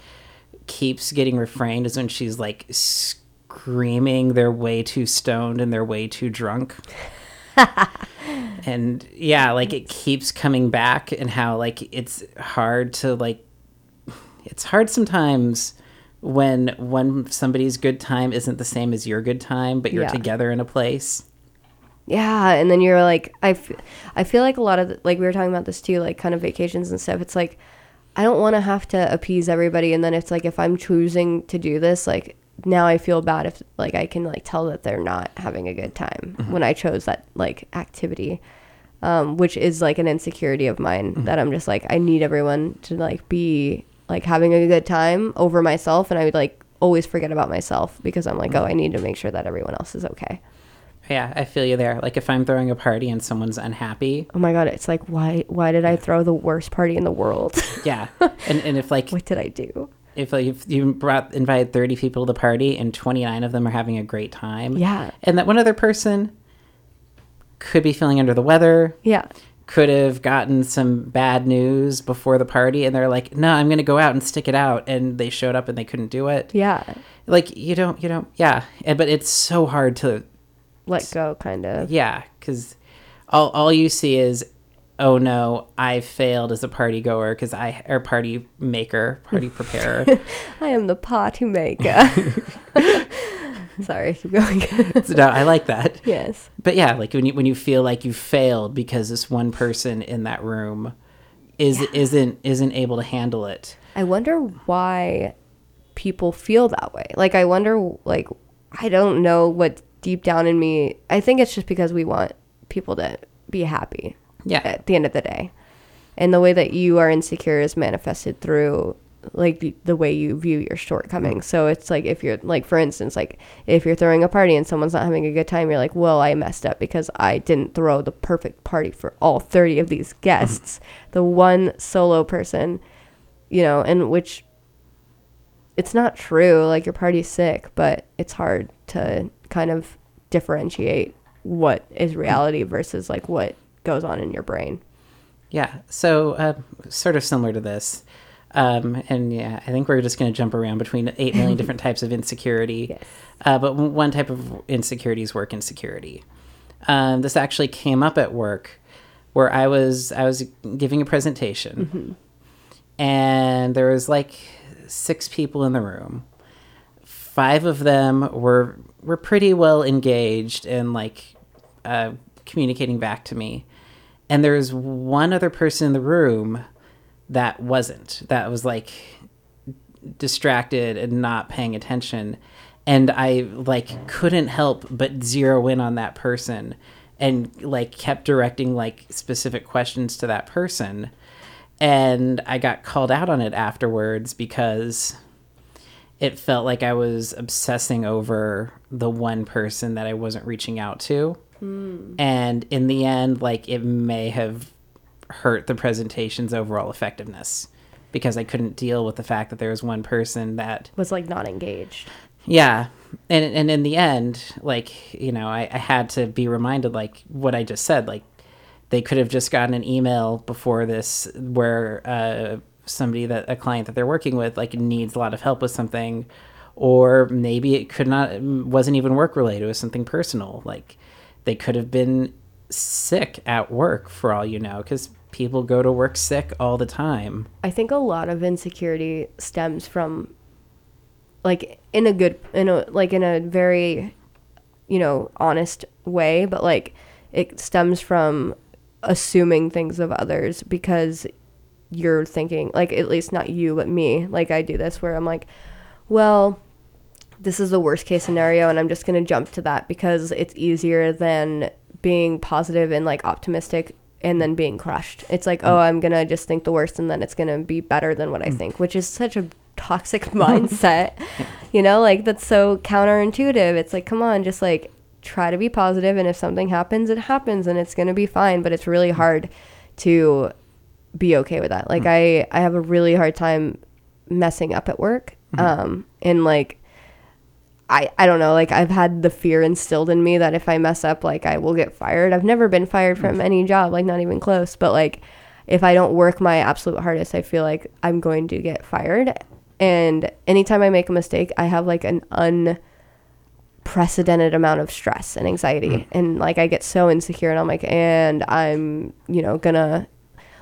keeps getting refrained is when she's like screaming they're way too stoned and they're way too drunk. and yeah, like it keeps coming back and how like it's hard to like it's hard sometimes when when somebody's good time isn't the same as your good time, but you're Yeah. together in a place. Yeah, and then you're like, I, f- I feel like a lot of the, like we were talking about this too, like kind of vacations and stuff. It's like I don't want to have to appease everybody, and then it's like if I'm choosing to do this, like now I feel bad if like I can like tell that they're not having a good time when I chose that like activity, um, which is like an insecurity of mine that I'm just like I need everyone to like be like having a good time over myself, and I would like always forget about myself because I'm like, oh, I need to make sure that everyone else is okay. Yeah, I feel you there. Like if I'm throwing a party and someone's unhappy, oh my god it's like why why did i throw the worst party in the world yeah. And and if like what did i do if like if you brought invited 30 people to the party and 29 of them are having a great time. Yeah. and that one other person could be feeling under the weather. Yeah. Could have gotten some bad news before the party and they're like no i'm gonna go out and stick it out. And they showed up and they couldn't do it. Yeah. Like you don't you don't yeah. And, but it's so hard to let go kind of. Yeah because all, all you see is oh no i failed as a party goer because i or party maker party preparer i am the party maker sorry keep going no, I like that. yes But yeah, like when you when you feel like you failed because this one person in that room, is isn't isn't able to handle it. I wonder why people feel that way. Like I wonder like I don't know what deep down in me I think it's just because we want people to be happy. Yeah. At the end of the day. And the way that you are insecure is manifested through like the, the way you view your shortcomings. Mm. So it's like if you're like for instance like if you're throwing a party and someone's not having a good time you're like, "Well, I messed up because I didn't throw the perfect party for all 30 of these mm-hmm. guests." The one solo person, you know, and which it's not true like your party's sick but it's hard to kind of differentiate what is mm. reality versus like what goes on in your brain Yeah. So, uh, sort of similar to this. Um, and yeah, I think we're just going to jump around between 8 million different types of insecurity. Yes. Uh, but one type of insecurity is work insecurity. Um, this actually came up at work where I was, I was giving a presentation and there was like six people in the room. Five of them were, were pretty well engaged and like, uh, communicating back to me and there was one other person in the room that wasn't that was like distracted and not paying attention. And i like couldn't help but zero in on that person and like kept directing like specific questions to that person. And i got called out on it afterwards because it felt like i was obsessing over the one person that i wasn't reaching out to and in the end like it may have hurt the presentation's overall effectiveness because i couldn't deal with the fact that there was one person that was like not engaged. Yeah. And and in the end like you know I, I had to be reminded like what i just said like they could have just gotten an email before this where uh, somebody that a client that they're working with like needs a lot of help with something or maybe it could not wasn't even work related it was something personal like they could have been sick at work for all you know because people go to work sick all the time. I think a lot of insecurity stems from like in a good in a like in a very you know honest way but like it stems from assuming things of others because you're thinking like at least not you but me like I do this where I'm like well this is the worst case scenario and I'm just going to jump to that because it's easier than being positive and like optimistic and then being crushed. It's like, mm. oh, I'm going to just think the worst and then it's going to be better than what I mm. think, which is such a toxic mindset. you know, like that's so counterintuitive. It's like, come on, just like try to be positive and if something happens, it happens and it's going to be fine, but it's really mm. hard to be okay with that. Like I I have a really hard time messing up at work. Mm-hmm. Um and like I, I don't know, like I've had the fear instilled in me that if I mess up, like I will get fired. I've never been fired from mm. any job, like not even close. But like if I don't work my absolute hardest, I feel like I'm going to get fired. And anytime I make a mistake, I have like an unprecedented amount of stress and anxiety. Mm. And like I get so insecure and I'm like, and I'm, you know, gonna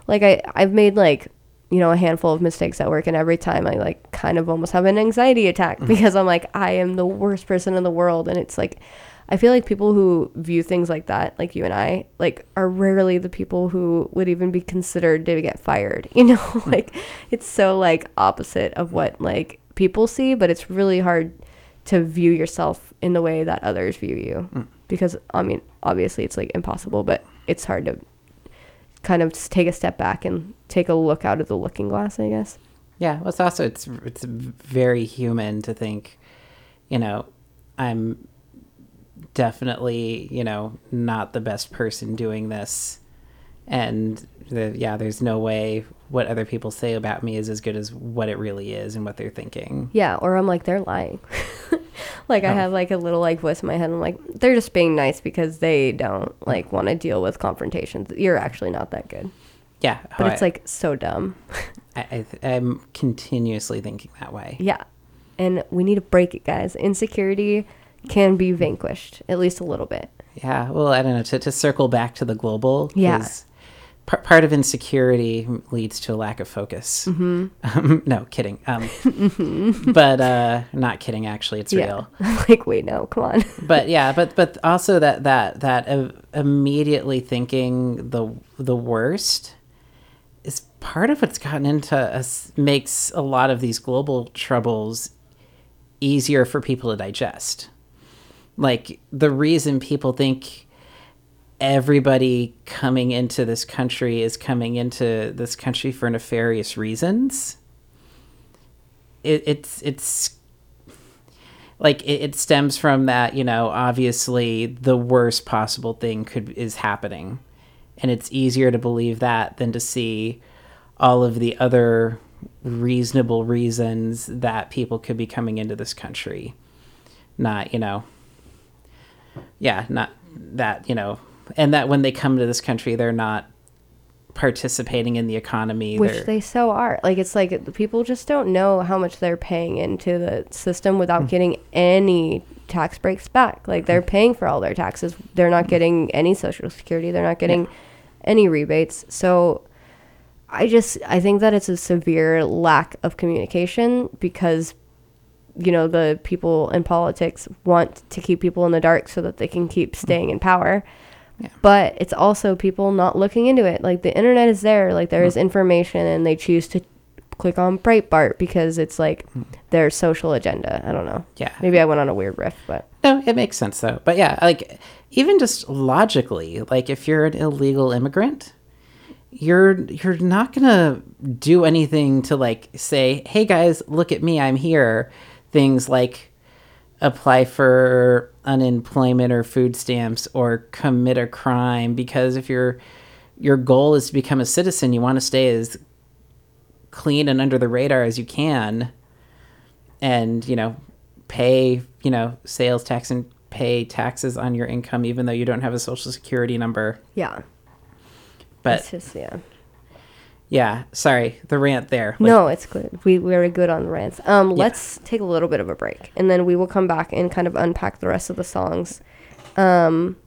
like I, I've made like you know a handful of mistakes at work and every time i like kind of almost have an anxiety attack mm-hmm. because i'm like i am the worst person in the world and it's like i feel like people who view things like that like you and i like are rarely the people who would even be considered to get fired you know? Mm-hmm. Like it's so like opposite of what like people see but it's really hard to view yourself in the way that others view you mm. because i mean obviously it's like impossible but it's hard to kind of s- take a step back and take a look out of the looking glass, I guess. Yeah, well, it's also it's it's very human to think, you know, I'm definitely you know not the best person doing this, and the, yeah, there's no way what other people say about me is as good as what it really is and what they're thinking. Yeah, or I'm like they're lying. like I Oh. have like a little like voice in my head. I'm like they're just being nice because they don't like want to deal with confrontations. You're actually not that good. Yeah, But it's I- like so dumb. I, I th- I'm continuously thinking that way. yeah. And we need to break it, guys. Insecurity can be vanquished at least a little bit. Yeah, well, I don't know. To, to circle back to the global, Yeah. Par- part of insecurity leads to a lack of focus. Mm-hmm. Um, no, kidding. Um, But uh, not kidding. Actually, it's Yeah. real. like wait, no, come on. But yeah, but but also that that that uh, immediately thinking the the worst is part of what's gotten into us makes a lot of these global troubles easier for people to digest. Like the reason people think everybody coming into this country is coming into this country for nefarious reasons. It, it's it's like it, it stems from that you know obviously the worst possible thing could is happening and it's easier to believe that than to see all of the other reasonable reasons that people could be coming into this country not you know yeah not that you know and that when they come to this country they're not participating in the economy. Which they're, they so are. Like it's like people just don't know how much they're paying into the system without Hmm. getting any tax breaks back. Like they're paying for all their taxes. They're not getting any social security. They're not getting any rebates. So i just i think that it's a severe lack of communication because you know the people in politics want to keep people in the dark so that they can keep staying in power but it's also people not looking into it. Like the internet is there. Like there is mm. information and they choose to click on breitbart because it's like hmm. their social agenda. I don't know. Yeah. maybe i went on a weird riff but No, it makes sense though. But yeah, like even just logically, like if you're an illegal immigrant, you're you're not gonna do anything to like say, "Hey guys, look at me, I'm here." Things like apply for unemployment or food stamps or commit a crime because if your your goal is to become a citizen, you want to stay as clean and under the radar as you can and you know pay you know sales tax and pay taxes on your income even though you don't have a social security number. Yeah. But just yeah yeah sorry the rant there. Like, no it's good. We we're good on the rants. Um let's take a little bit of a break and then we will come back and kind of unpack the rest of the songs um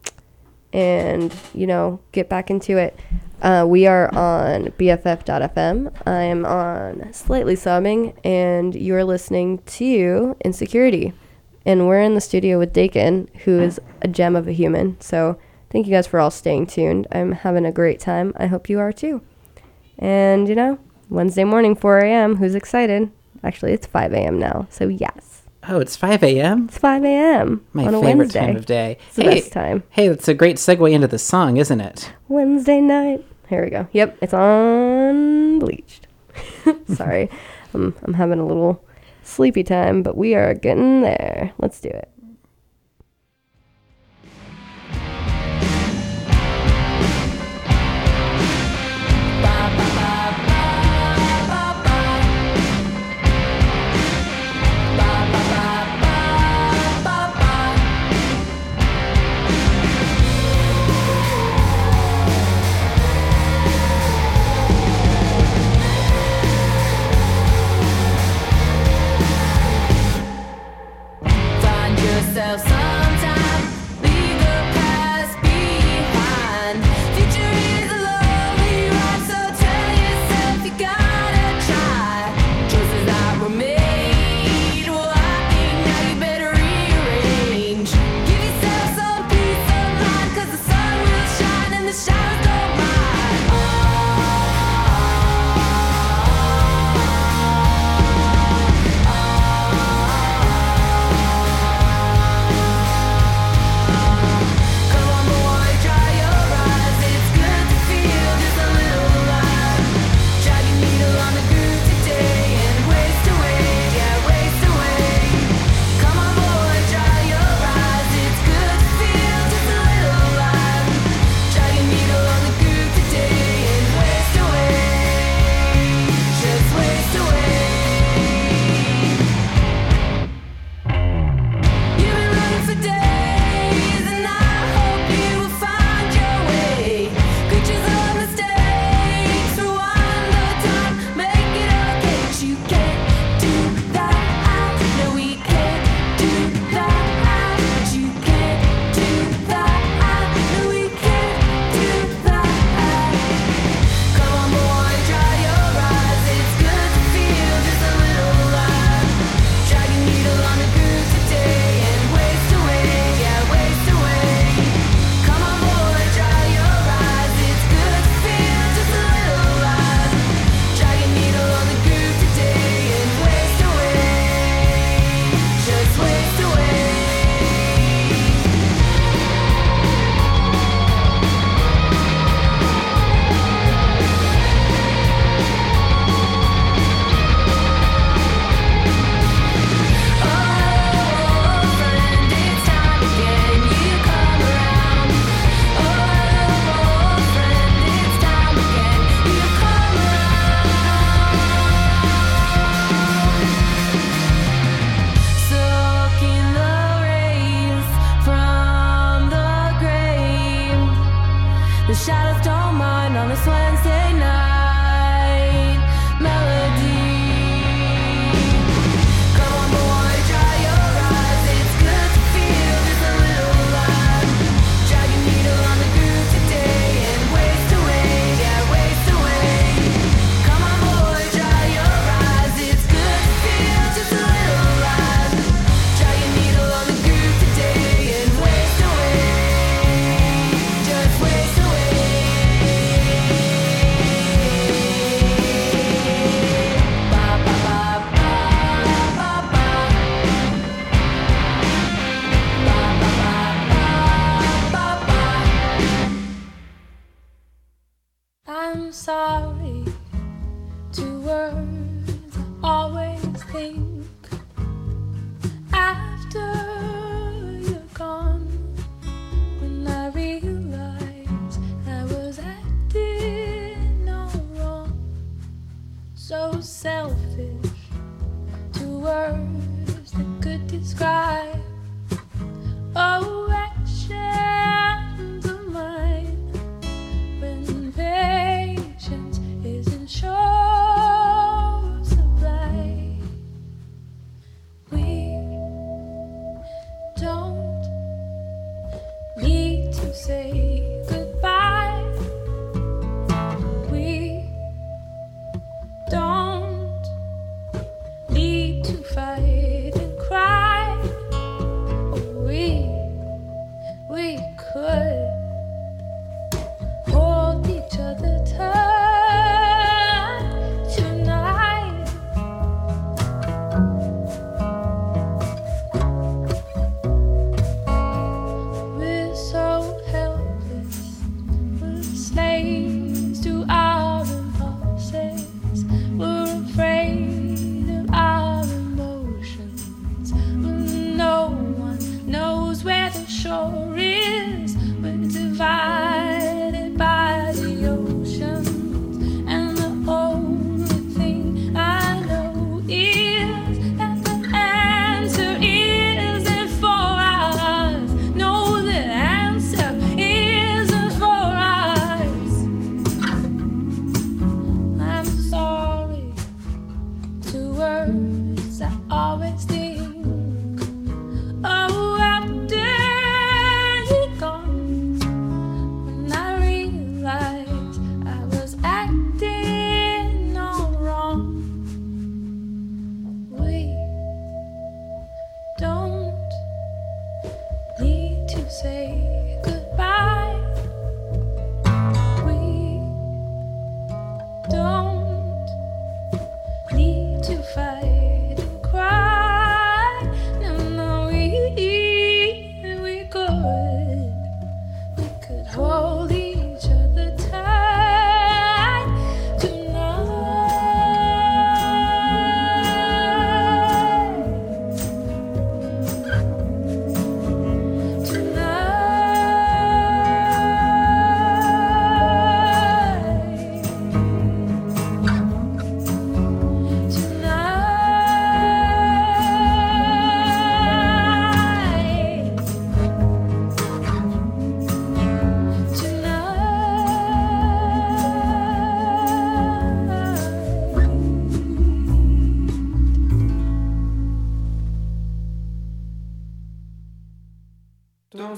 and you know get back into it. Uh, we are on bff.fm i'm on slightly sobbing and you're listening to insecurity. And we're in the studio with dakin who is a gem of a human. So thank you guys for all staying tuned. I'm having a great time. I hope you are too and you know, Wednesday morning, 4 a.m. Who's excited? Actually, it's 5 a.m. now. So yes, oh it's 5 a.m it's 5 a.m. my on a favorite Wednesday. time of day It's the hey, best time. hey that's a great segue into the song isn't it Wednesday night. Here we go. Yep, it's on Bleached. Sorry, I'm I'm having a little sleepy time, but we are getting there. Let's do it.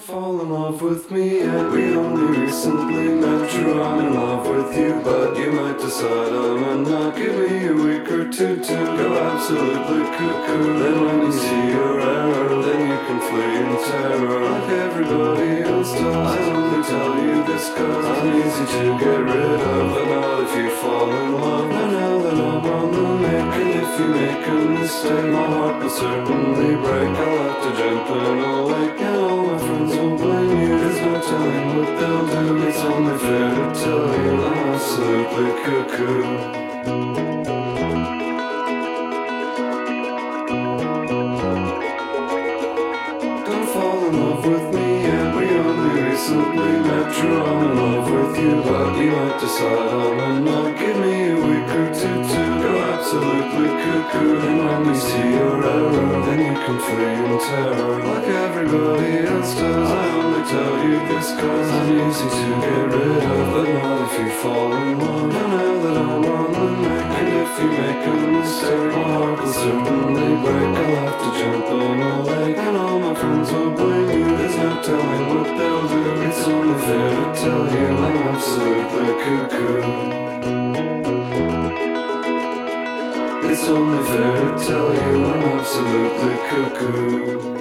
In love with me yet. We only recently met. True, I'm in love with you, but you might decide I'm a not. Give me a week or two to go absolutely cuckoo. Then when you see your error, then you can flee in terror like everybody else does. I only tell you this cause I'm easy to get rid of. But not if you fall in love. And now that I'm on the make, and if you make a mistake, my heart will certainly break. I'll have to jump in a lake, and all my friends will blame you. Telling what they'll do. It's only fair to tell you I'm absolutely cuckoo. Don't fall in love with me yet. We only recently met. True, I'm in love with you, but you might decide I'm a not. Give me a week or two to absolutely cuckoo. And when you see your error, then you can flee in terror. Like everybody else does. I only tell you this cause I'm easy to get rid of. But not if you fall in love. And now that I'm on the neck And if you make a mistake. My heart will certainly break. I'll have to jump in a lake And all my friends will blame you. There's no telling what they'll do. It's only fair to tell you I'm absolutely cuckoo Only fair to tell you I'm absolutely cuckoo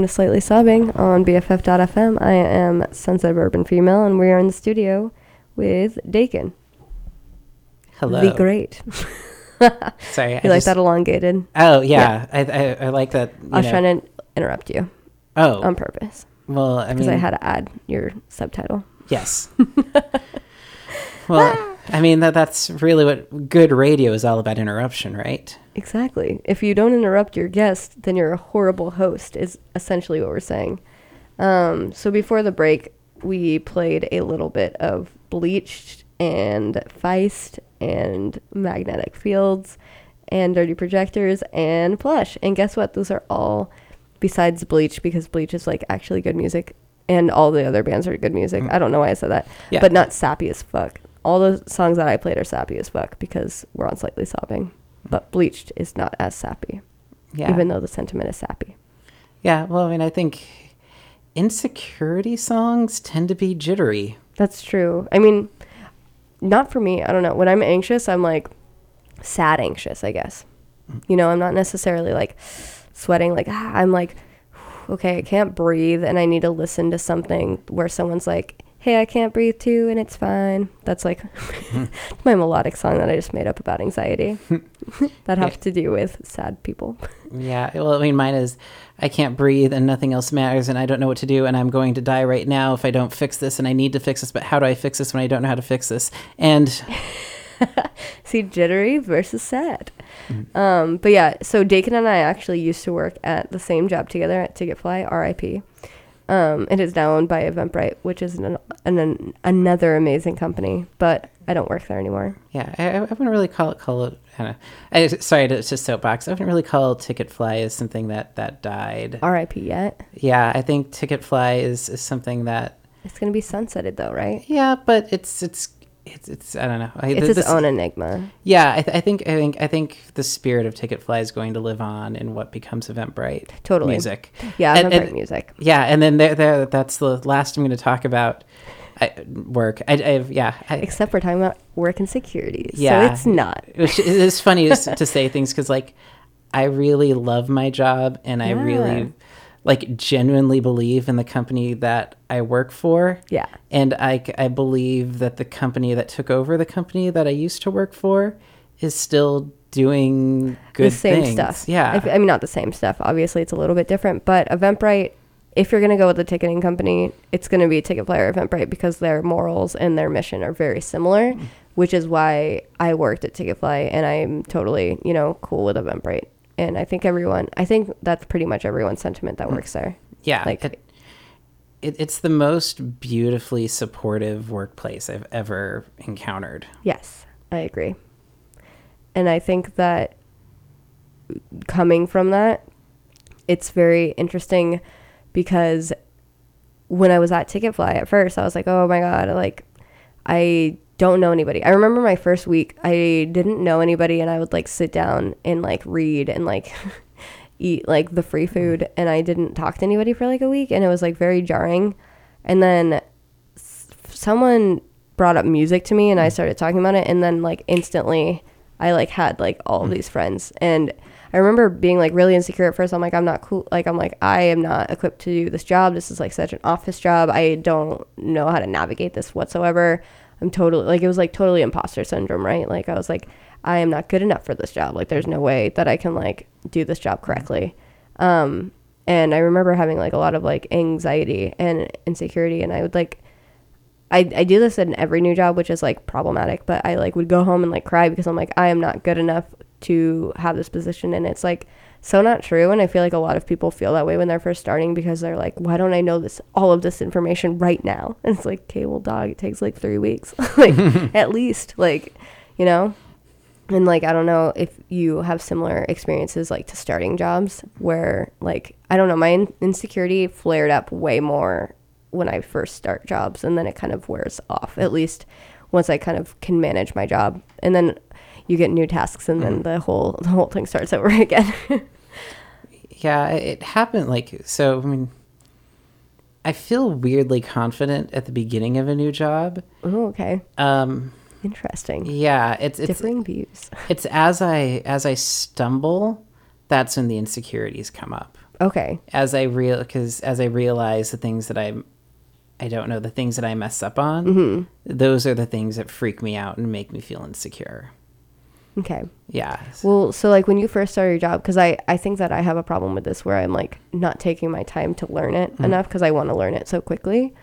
welcome to Slightly Sobbing on BFF.fm. I am Sunset Urban Female, and we are in the studio with Dakin. Hello. The Great. Sorry, You I like just- that elongated? Oh yeah, I, I I like that. you I was know- trying to interrupt you Oh, on purpose well, I because I had to add your subtitle. yes. well, ah. I mean that that's really what good radio is all about interruption, right? Exactly. If you don't interrupt your guest, then you're a horrible host, is essentially what we're saying. Um, so before the break, we played a little bit of Bleached and Feist and Magnetic Fields and Dirty Projectors and Pllush. And guess what? Those are all besides Bleach because Bleach is like actually good music and all the other bands are good music. I don't know why I said that. Yeah. But not sappy as fuck. All the songs that I played are sappy as fuck because we're on slightly sobbing. But Bleached is not as sappy, Yeah. even though the sentiment is sappy. yeah. Well, I mean, I think insecurity songs tend to be jittery. That's true. I mean, not for me. I don't know. When I'm anxious, I'm like sad anxious, I guess. You know, I'm not necessarily like sweating like ah, I'm like okay, I can't breathe and I need to listen to something where someone's like, "Hey, I can't breathe too and it's fine." That's like my melodic song that I just made up about anxiety. that have to do with sad people. Yeah. Well, I mean, mine is I can't breathe and nothing else matters and I don't know what to do and I'm going to die right now if I don't fix this and I need to fix this, but how do I fix this when I don't know how to fix this? And See, jittery versus sad. Um, but yeah, so Dakin and I actually used to work at the same job together at Ticketfly, RIP. Um, it is now owned by Eventbrite, which is an, an, another amazing company, but I don't work there anymore. yeah, I, I wouldn't really call it call it. I. I, sorry it's just soapbox. I wouldn't really call Ticketfly as something that that died. RIP yet. Yeah, I think Ticketfly is, is something that It's going to be sunsetted though, right? yeah, but it's it's it's it's I don't know. I, It's th- its own enigma. Yeah, I, th- I think I think I think the spirit of Ticketfly is going to live on in what becomes Eventbrite Totally. music. Yeah, And- Eventbrite and- music. Yeah, and then there, there that's the last I'm going to talk about. I, work. I, I yeah. I, Except we're talking about work and securities. Yeah. So it's not. which is funny to, to say things because like I really love my job and I really like genuinely believe in the company that I work for. Yeah. And I, I believe that the company that took over the company that I used to work for is still doing good the same things. stuff. Yeah. If- I mean, not the same stuff. Obviously, it's a little bit different. But Eventbrite, if you're going to go with a ticketing company, it's going to be Ticketfly or Eventbrite because their morals and their mission are very similar, mm. which is why I worked at Ticketfly and I'm totally, you know, cool with Eventbrite. And I think everyone, I think that's pretty much everyone's sentiment that mm. works there. yeah. Like, it, it, it's the most beautifully supportive workplace I've ever encountered. Yes, I agree. And I think that coming from that, it's very interesting because when I was at Ticketfly at first, I was like, oh my God, like, I don't know anybody. I remember my first week, I didn't know anybody, and I would like sit down and like read and like eat like the free mm-hmm. food, and I didn't talk to anybody for like a week, and it was like very jarring. And then someone brought up music to me and I mm. started talking about it and then like instantly I like had like all of these friends and I remember being like really insecure at first. I'm like I'm not cool like I'm like I am not equipped to do this job. This is like such an office job. I don't know how to navigate this whatsoever. I'm totally like it was like totally imposter syndrome, right? Like I was like I am not good enough for this job. Like there's no way that I can like do this job correctly. Um and I remember having like a lot of like anxiety and insecurity and I would like I, I do this in every new job, which is like problematic, but I like would go home and like cry because I'm like, I am not good enough to have this position. And it's like so not true. And I feel like a lot of people feel that way when they're first starting because they're like, why don't I know this, all of this information right now? And it's like, okay, well, dog, it takes like three weeks, like at least, like, you know? And like, I don't know if you have similar experiences like to starting jobs where like, I don't know, my in- insecurity flared up way more when I first start jobs and then it kind of wears off at least once I kind of can manage my job and then you get new tasks and then the whole the whole thing starts over again. Yeah, it happened like so. I mean, I feel weirdly confident at the beginning of a new job. oh, okay. Um, Interesting. yeah, it's it's Differing views. it's as I as I stumble, that's when the insecurities come up. Okay. as I real because as I realize the things that I'm I don't know the things that I mess up on, Mhm. those are the things that freak me out and make me feel insecure. Okay. Yeah. Well, so like when you first started your job, because I I think that I have a problem with this where I'm like not taking my time to learn it Mhm. enough because I want to learn it so quickly.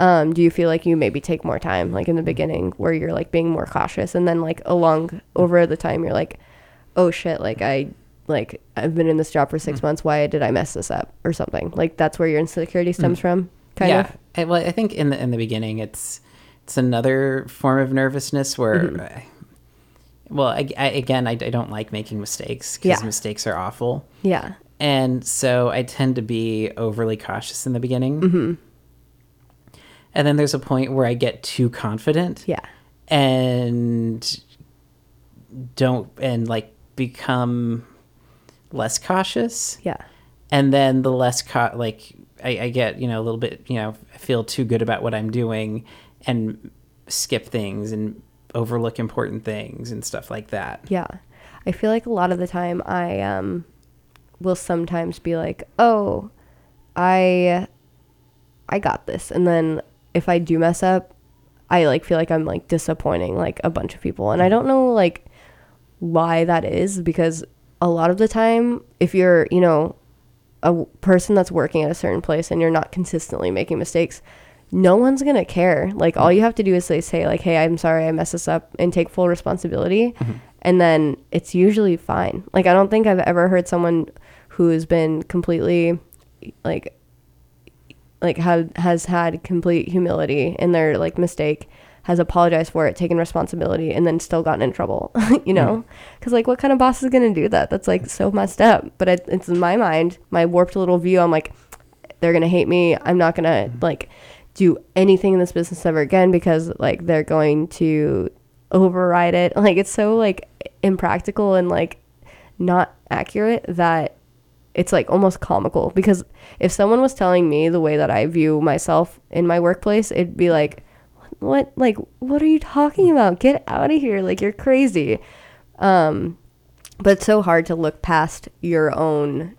Um, do you feel like you maybe take more time, like in the beginning, where you're like being more cautious, and then like along over the time, you're like, oh shit, like I like I've been in this job for six months. Why did I mess this up or something? Like that's where your insecurity stems Mm. from, kind yeah. of. I, well, I think in the in the beginning, it's it's another form of nervousness where. Mhm. I, well, I, I, again, I, I don't like making mistakes because Yeah. mistakes are awful. Yeah. And so I tend to be overly cautious in the beginning. Mhm. And then there's a point where I get too confident. Yeah. And don't, and like become less cautious. Yeah. And then the less, ca- like, I, I get, you know, a little bit, you know, I feel too good about what I'm doing and skip things and overlook important things and stuff like that. Yeah. I feel like a lot of the time I um will sometimes be like, "Oh, I I got this." And then if I do mess up, I like feel like I'm like disappointing like a bunch of people. And I don't know like why that is because a lot of the time if you're, you know, a person that's working at a certain place and you're not consistently making mistakes, no one's gonna care. Like all mm-hmm. you have to do is say, say like, "Hey, I'm sorry, I messed this up," and take full responsibility, mm-hmm. and then it's usually fine. Like I don't think I've ever heard someone who has been completely, like, like had has had complete humility in their like mistake, has apologized for it, taken responsibility, and then still gotten in trouble. you know, mm-hmm. because like what kind of boss is gonna do that? That's like so messed up. But it, it's in my mind, my warped little view. I'm like, they're gonna hate me. I'm not gonna like do anything in this business ever again because like they're going to override it. Like it's so like impractical and like not accurate that it's like almost comical because if someone was telling me the way that I view myself in my workplace, it'd be like what like what are you talking about? Get out of here. Like you're crazy. Um but it's so hard to look past your own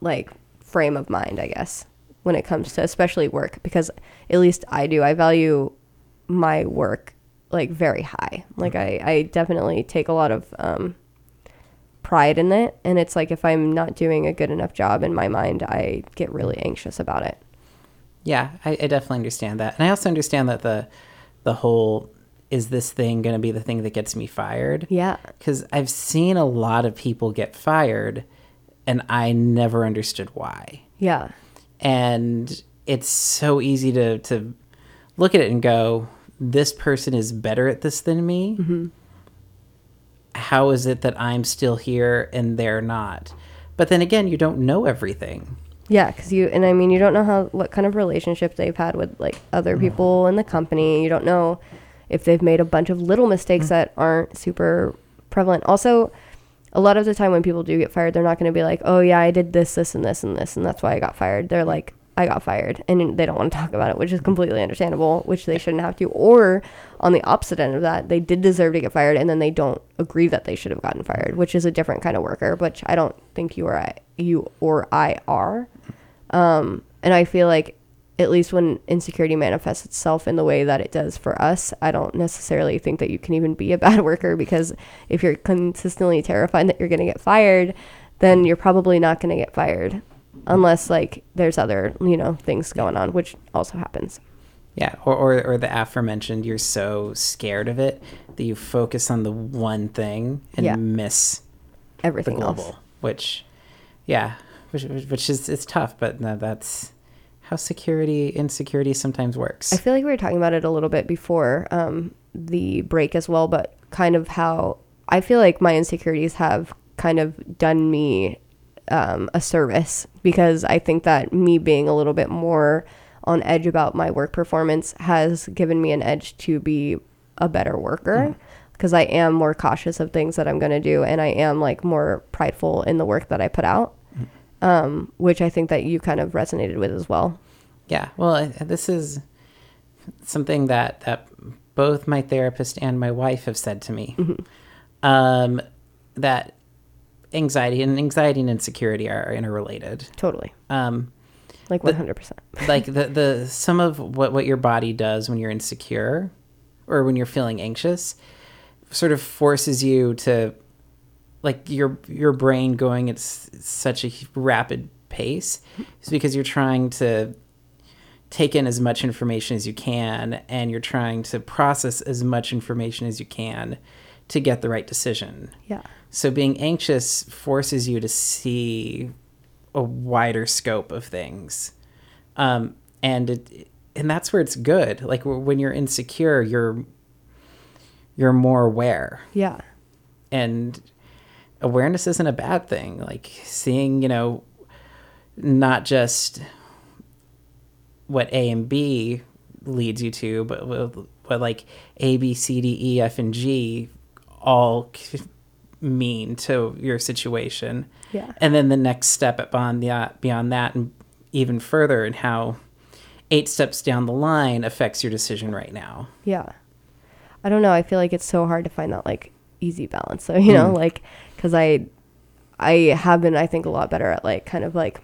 like frame of mind, I guess, when it comes to especially work because at least I do. I value my work like very high. Like I, I definitely take a lot of um, pride in it, and it's like if I'm not doing a good enough job in my mind, I get really anxious about it. Yeah, I, I definitely understand that, and I also understand that the the whole is this thing going to be the thing that gets me fired? Yeah, because I've seen a lot of people get fired, and I never understood why. Yeah, and it's so easy to to look at it and go, this person is better at this than me. Mhm. How is it that I'm still here and they're not? But then again, you don't know everything. yeah, because you and I mean you don't know how what kind of relationship they've had with like other people in the company. You don't know if they've made a bunch of little mistakes that aren't super prevalent. Also, a lot of the time when people do get fired, they're not going to be like, "Oh yeah, I did this, this, and this, and this, and that's why I got fired." They're like, "I got fired," and they don't want to talk about it, which is completely understandable. Which they shouldn't have to. Or on the opposite end of that, they did deserve to get fired, and then they don't agree that they should have gotten fired, which is a different kind of worker, which I don't think you or I, you or I are. Um, and I feel like at least when insecurity manifests itself in the way that it does for us, I don't necessarily think that you can even be a bad worker because if you're consistently terrified that you're going to get fired, then you're probably not going to get fired unless like there's other, you know, things going on, which also happens. Yeah, or, or or the aforementioned, you're so scared of it that you focus on the one thing and Yeah. miss Everything the else. global, which, yeah, which, which is it's tough, but no, that's how security insecurity sometimes works. I feel like we were talking about it a little bit before um, the break as well, but kind of how I feel like my insecurities have kind of done me um, a service because I think that me being a little bit more on edge about my work performance has given me an edge to be a better worker because I am more cautious of things that I'm going to do and I am like more prideful in the work that I put out. Um, which I think that you kind of resonated with as well. Yeah, well, I- this is something that that both my therapist and my wife have said to me. Um, that anxiety and anxiety and insecurity are interrelated. Totally. Um, Like 100%. like the the some of what what your body does when you're insecure or when you're feeling anxious sort of forces you to like your your brain going at s- such a rapid pace is because you're trying to take in as much information as you can and you're trying to process as much information as you can to get the right decision. Yeah. So being anxious forces you to see a wider scope of things. Um, and it, and that's where it's good. Like w- when you're insecure, you're you're more aware Yeah. and awareness isn't a bad thing like seeing you know not just what a and b leads you to but what, like a b c d e f and g all mean to your situation Yeah. and then the next step beyond that beyond that and even further and how eight steps down the line affects your decision right now Yeah. I don't know. I feel like it's so hard to find that like easy balance. So, you know, Mm. like cuz I I have been I think a lot better at like kind of like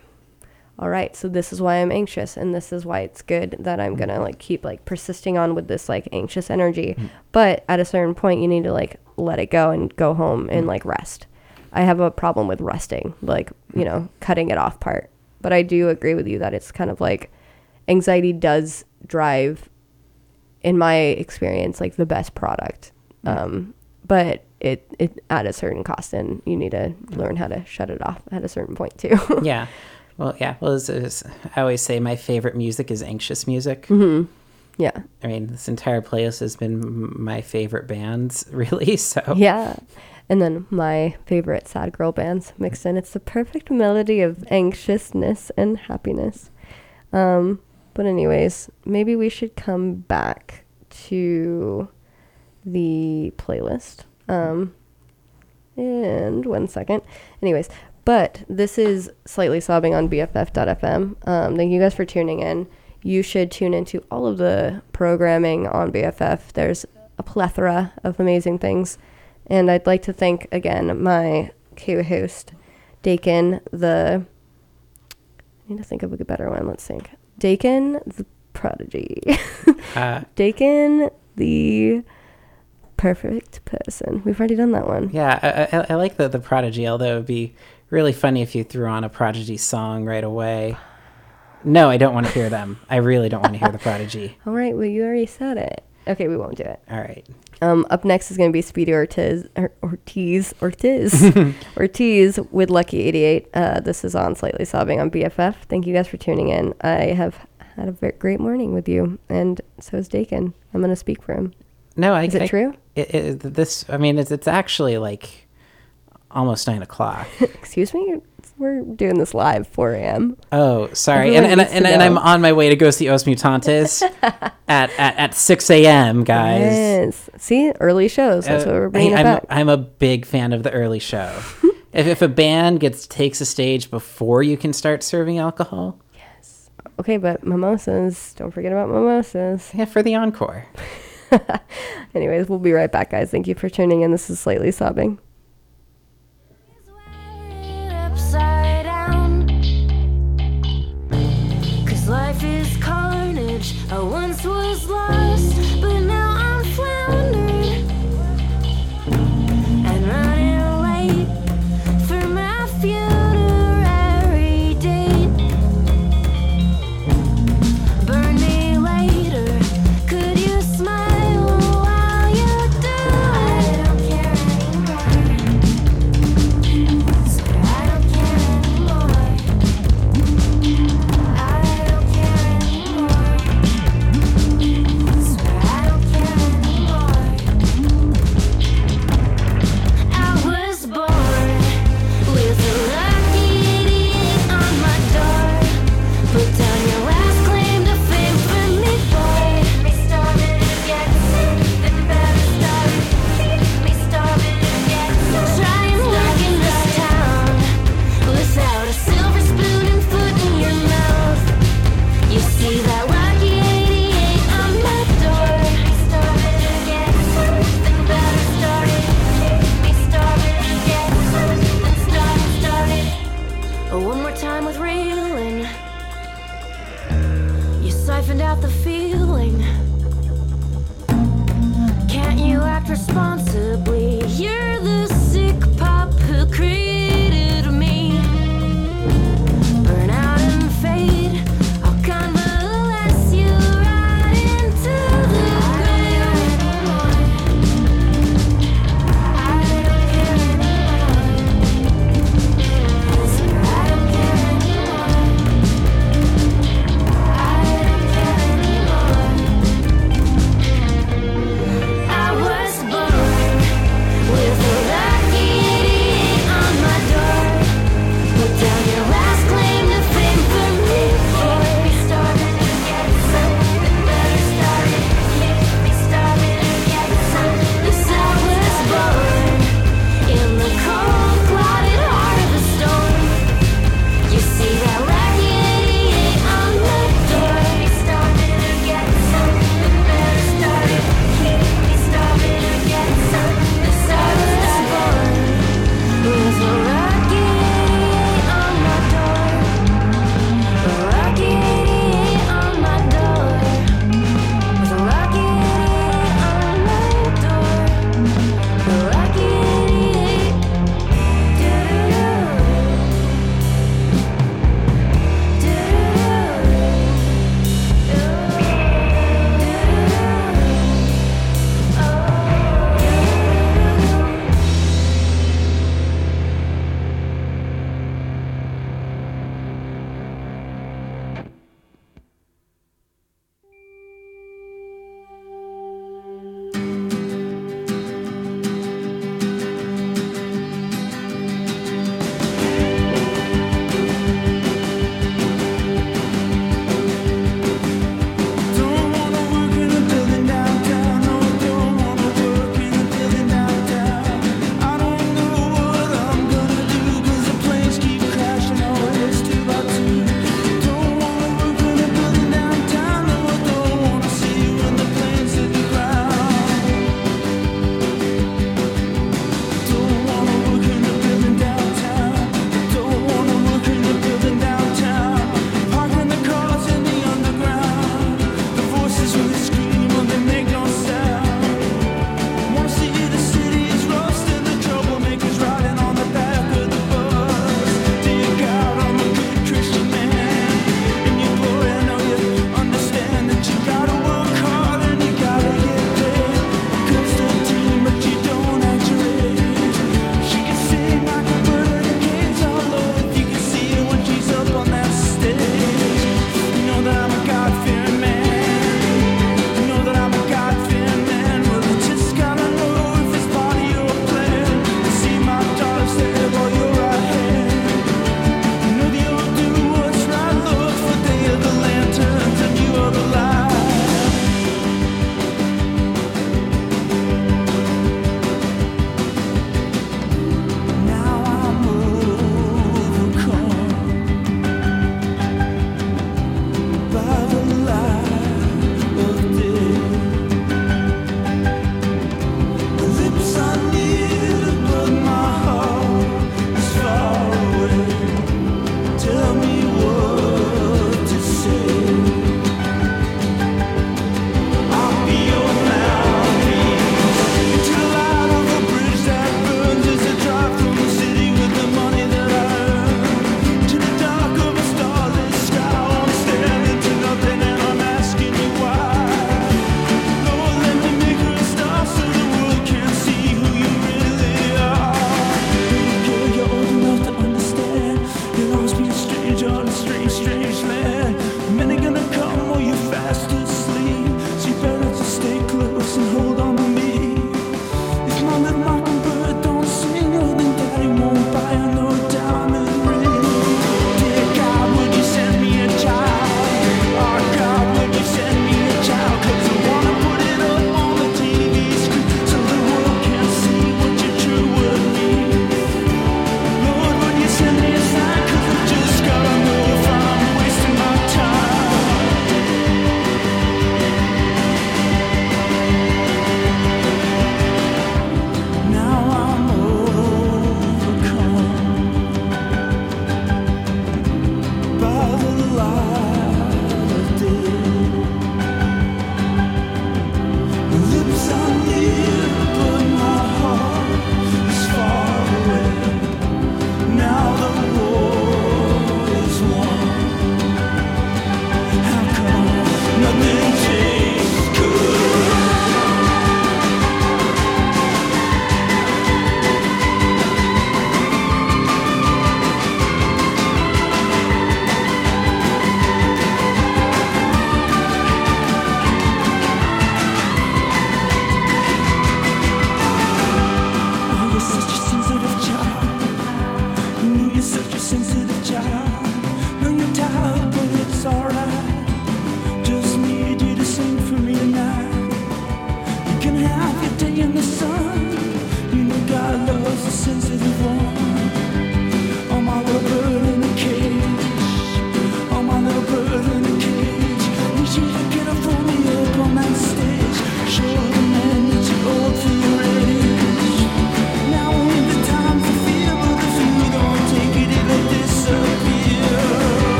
all right, so this is why I'm anxious and this is why it's good that I'm going to like keep like persisting on with this like anxious energy. But at a certain point you need to like let it go and go home and like rest. I have a problem with resting, like, you know, cutting it off part. But I do agree with you that it's kind of like anxiety does drive in my experience like the best product um but it it at a certain cost and you need to learn how to shut it off at a certain point too yeah. Well, yeah. Well, it's, it's, I always say my favorite music is anxious music. Mhm. yeah I mean, this entire playlist has been my favorite bands, really. So yeah and then my favorite sad girl bands mixed in it's the perfect melody of anxiousness and happiness um but anyways maybe we should come back to the playlist. Um and one second. Anyways but this is slightly sobbing on bff.fm um, thank you guys for tuning in. You should tune into all of the programming on bff there's a plethora of amazing things. And i'd like to thank again my co-host dakin the i need to think of a better one. Let's think. Dakin the prodigy. Uh, dakin the perfect person we've already done that one yeah, I, I, I like the the Prodigy. Although it'd be really funny if you threw on a Prodigy song right away. No, I don't want to hear them. I really don't want to hear the Prodigy. All right, well, you already said it. Okay, we won't do it. All right. Um, up next is going to be Speedy Ortiz, or Ortiz, Ortiz, Ortiz with Lucky 88. Uh, this is on Slightly Sobbing on BFF. Thank you guys for tuning in. I have had a great morning with you, and so is Dakin. I'm going to speak for him. No, I, Is it I- true? It, it, this, I mean, it's it's actually like almost nine o'clock. Excuse me? We're doing this live 4 a.m. Oh, sorry. Everyone and and, and, and I'm on my way to go see Os Mutantes at, at, at 6 a.m., guys. Yes. See, early shows. That's Uh, what we're bringing it I'm, back. I'm a big fan of the early show. if, if a band gets takes a stage before you can start serving alcohol, Yes. Okay, but mimosas. Don't forget about mimosas. Yeah, for the encore. Anyways, we'll be right back, guys. Thank you for tuning in. This is Slightly Sobbing. I once was lost,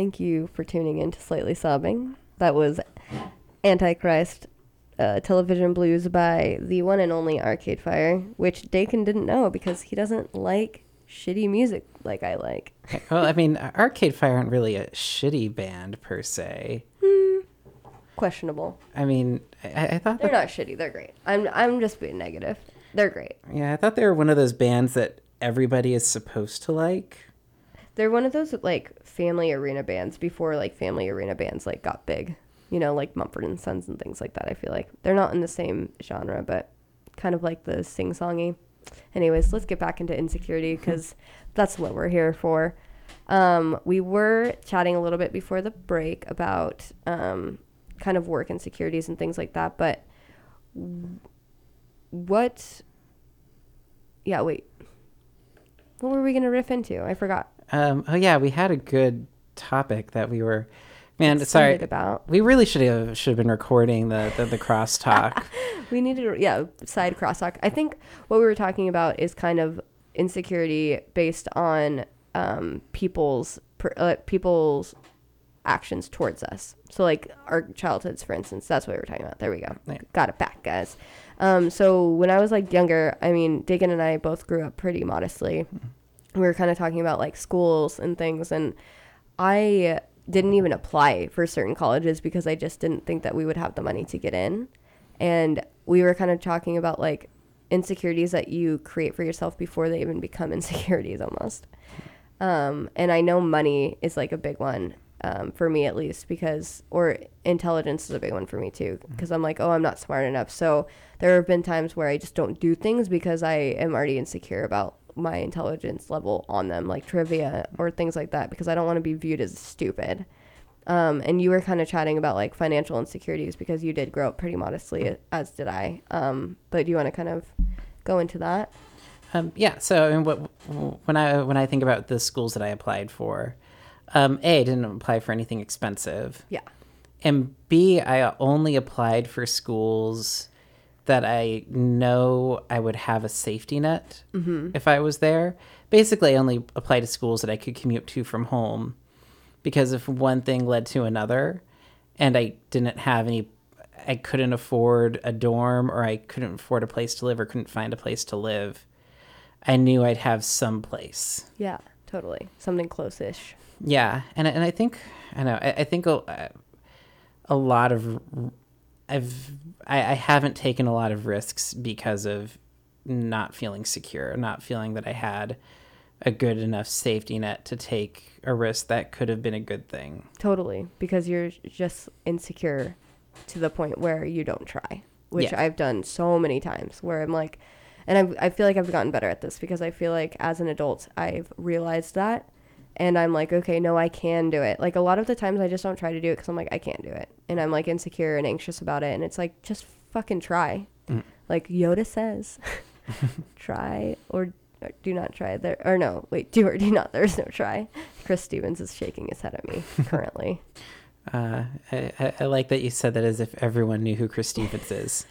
Thank you for tuning in to Slightly Sobbing. That was Antichrist uh, Television Blues by the one and only Arcade Fire, which Dakin didn't know because he doesn't like shitty music like I like. Well, I mean, Arcade Fire aren't really a shitty band per se. Questionable. I mean, I, I thought They're not shitty. They're great. I'm I'm just being negative. They're great. yeah, I thought they were one of those bands that everybody is supposed to like. They're one of those like family arena bands before like family arena bands like got big. You know, like Mumford and Sons and things like that. I feel like they're not in the same genre, but kind of like the sing songy. Anyways, let's get back into insecurity because that's what we're here for. Um, we were chatting a little bit before the break about um, kind of work insecurities and things like that, but what? Yeah, wait. What were we gonna riff into? I forgot. Um, oh yeah, we had a good topic that we were. Man, sorry. About. We really should have should have been recording the the, the crosstalk. We needed, yeah, side crosstalk. I think what we were talking about is kind of insecurity based on um, people's uh, people's actions towards us. So like our childhoods, for instance, that's what we were talking about. There we go. Yeah. Got it back, guys. Um, so when I was like younger, I mean, Dakin and I both grew up pretty modestly. We were kind of talking about like schools and things, and I didn't even apply for certain colleges because I just didn't think that we would have the money to get in. And we were kind of talking about like insecurities that you create for yourself before they even become insecurities almost. Um, and I know money is like a big one um, for me at least because, or intelligence is a big one for me too because I'm like, oh, I'm not smart enough. So there have been times where I just don't do things because I am already insecure about my intelligence level on them, like trivia or things like that, because I don't want to be viewed as stupid. Um, and you were kind of chatting about like financial insecurities because you did grow up pretty modestly, as did I. Um, but do you want to kind of go into that? Um, yeah. So I mean, what, when I when I think about the schools that I applied for, um, a I didn't apply for anything expensive, Yeah. and b I only applied for schools that I know I would have a safety net mm-hmm. if I was there. Basically, I only applied to schools that I could commute to from home, because if one thing led to another, and I didn't have any. I couldn't afford a dorm, or I couldn't afford a place to live, or couldn't find a place to live. I knew I'd have some place. Yeah, totally. Something close-ish. Yeah, and and I think I know I, I think a, a lot of I've I, I haven't taken a lot of risks because of not feeling secure, not feeling that I had a good enough safety net to take a risk that could have been a good thing. Totally, because you're just insecure to the point where you don't try, which Yeah. I've done so many times where I'm like, and I've, I feel like I've gotten better at this because I feel like as an adult, I've realized that. And I'm like, okay, no, I can do it. Like a lot of the times I just don't try to do it because I'm like, I can't do it. And I'm like insecure and anxious about it. And it's like, just fucking try. Like Yoda says, try or, or do not try. There or no, wait, do or do not. There's no try. Chris Stevens is shaking his head at me currently. Uh, I, I, I like that you said that as if everyone knew who Chris Stevens is.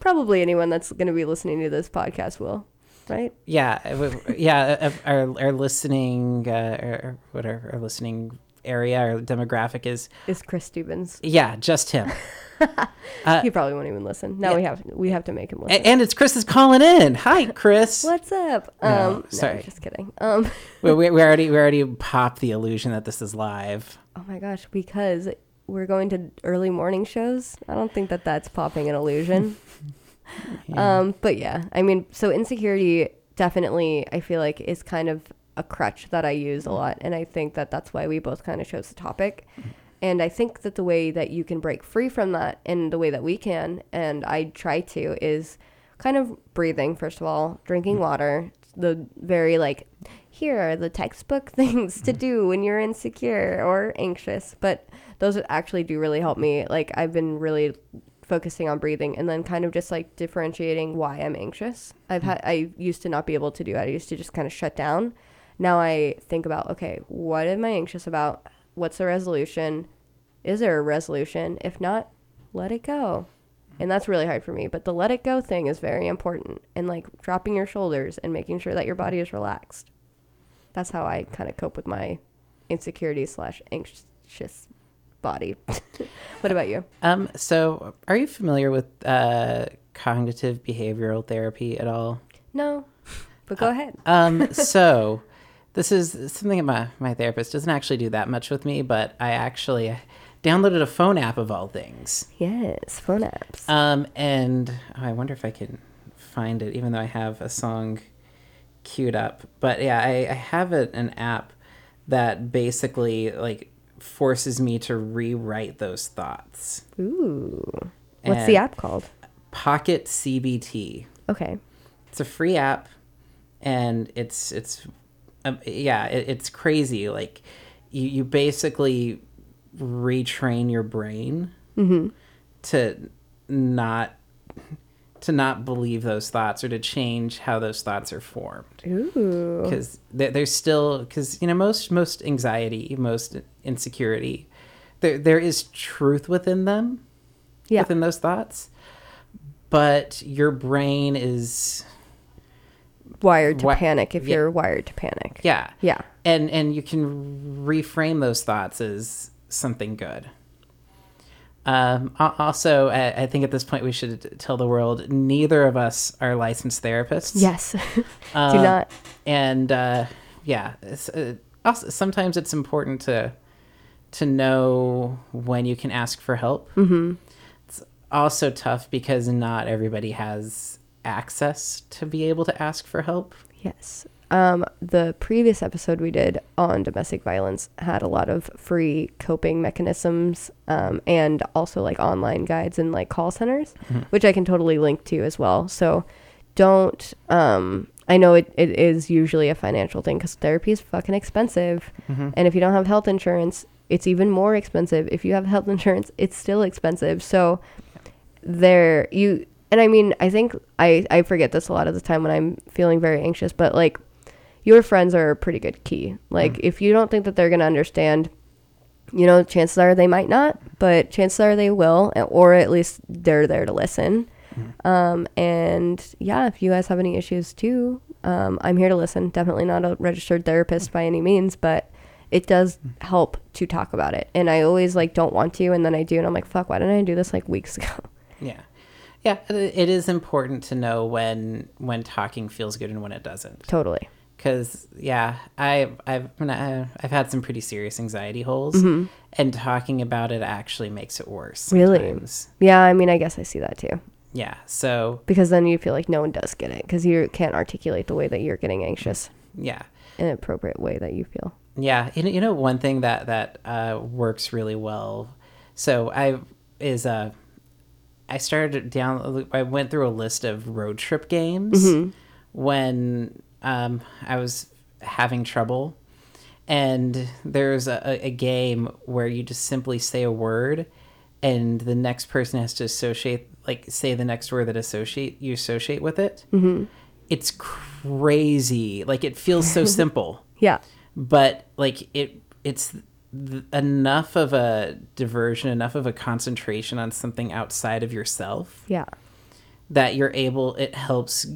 Probably anyone that's going to be listening to this podcast will, right? yeah, uh, yeah. uh, Our our listening, uh, or what our, our listening area, our demographic is Is Chris Stevens? yeah, just him. he probably won't even listen. Now we have we have to make him listen. and it's Chris is calling in. Hi, Chris. What's up? No, um, sorry. No, just kidding. Um, we, we, we already we already popped the illusion that this is live. oh my gosh, because we're going to early morning shows. I don't think that that's popping an illusion. Um, but yeah, I mean, so insecurity definitely, I feel like, is kind of a crutch that I use a mm-hmm. lot. And I think that that's why we both kind of chose the topic. Mm-hmm. And I think that the way that you can break free from that and the way that we can, and I try to, is kind of breathing, first of all, drinking mm-hmm. water, the very like, here are the textbook things to do when you're insecure or anxious. But those actually do really help me. Like, I've been really focusing on breathing and then kind of just like differentiating why I'm anxious. I've hmm. had I used to not be able to do it. I used to just kind of shut down. Now I think about okay, what am I anxious about? What's the resolution? Is there a resolution? If not, let it go. And that's really hard for me, but the let it go thing is very important and like dropping your shoulders and making sure that your body is relaxed. That's how I kind of cope with my insecurity slash anxious body. what about you? Um, so are you familiar with uh, cognitive behavioral therapy at all? No, but go ahead. Um, so this is something that my, my therapist doesn't actually do that much with me, but I actually downloaded a phone app of all things. Yes, phone apps. Um, and oh, I wonder if I can find it, even though I have a song queued up. But yeah, I, I have a, an app that basically like forces me to rewrite those thoughts. Ooh. What's the app called? Pocket CBT. Okay. It's a free app, and it's it's um, yeah, it, it's crazy. Like you you basically retrain your brain Mhm. to not to not believe those thoughts or to change how those thoughts are formed Ooh. because there's still because you know most most anxiety most insecurity there there is truth within them Yeah. within those thoughts but your brain is Wired to Wi- panic if yeah. you're wired to panic. yeah Yeah. and and you can reframe those thoughts as something good um, also, I, think at this point we should tell the world neither of us are licensed therapists. Yes. Do Um, not. And uh, yeah, it's, uh, also, sometimes it's important to to know when you can ask for help. Mhm. It's also tough because not everybody has access to be able to ask for help. Yes. Um, the previous episode we did on domestic violence had a lot of free coping mechanisms um, and also like online guides and like call centers, Mhm. which I can totally link to as well. So don't, um, I know it, it is usually a financial thing because therapy is fucking expensive. Mhm. And if you don't have health insurance, it's even more expensive. If you have health insurance, it's still expensive. So there you and I mean I think I I forget this a lot of the time when I'm feeling very anxious, but like your friends are a pretty good key. Like if you don't think that they're going to understand, you know, chances are they might not, but chances are they will or at least they're there to listen. Um and yeah, if you guys have any issues too, um I'm here to listen. Definitely not a registered therapist by any means, but it does help to talk about it. And I always like don't want to and then I do and I'm like fuck, why didn't I do this like weeks ago? Yeah, yeah. It is important to know when when talking feels good and when it doesn't. Totally. Because yeah, I've I've I mean, I- I've had some pretty serious anxiety holes, Mhm. and talking about it actually makes it worse. Really? Yeah, I mean, I guess I see that too. Yeah. So Because then you feel like no one does get it because you can't articulate the way that you're getting anxious yeah. in an appropriate way that you feel. Yeah, you know, you know one thing that that uh, works really well. So I is uh, I started down. I went through a list of road trip games Mhm. when um, I was having trouble, and there's a, a- game where you just simply say a word, and the next person has to associate, like, say the next word that associate you associate with it. Mhm. It's crazy. Like it feels so simple Yeah. but like it it's th- enough of a diversion enough of a concentration on something outside of yourself Yeah. that you're able it helps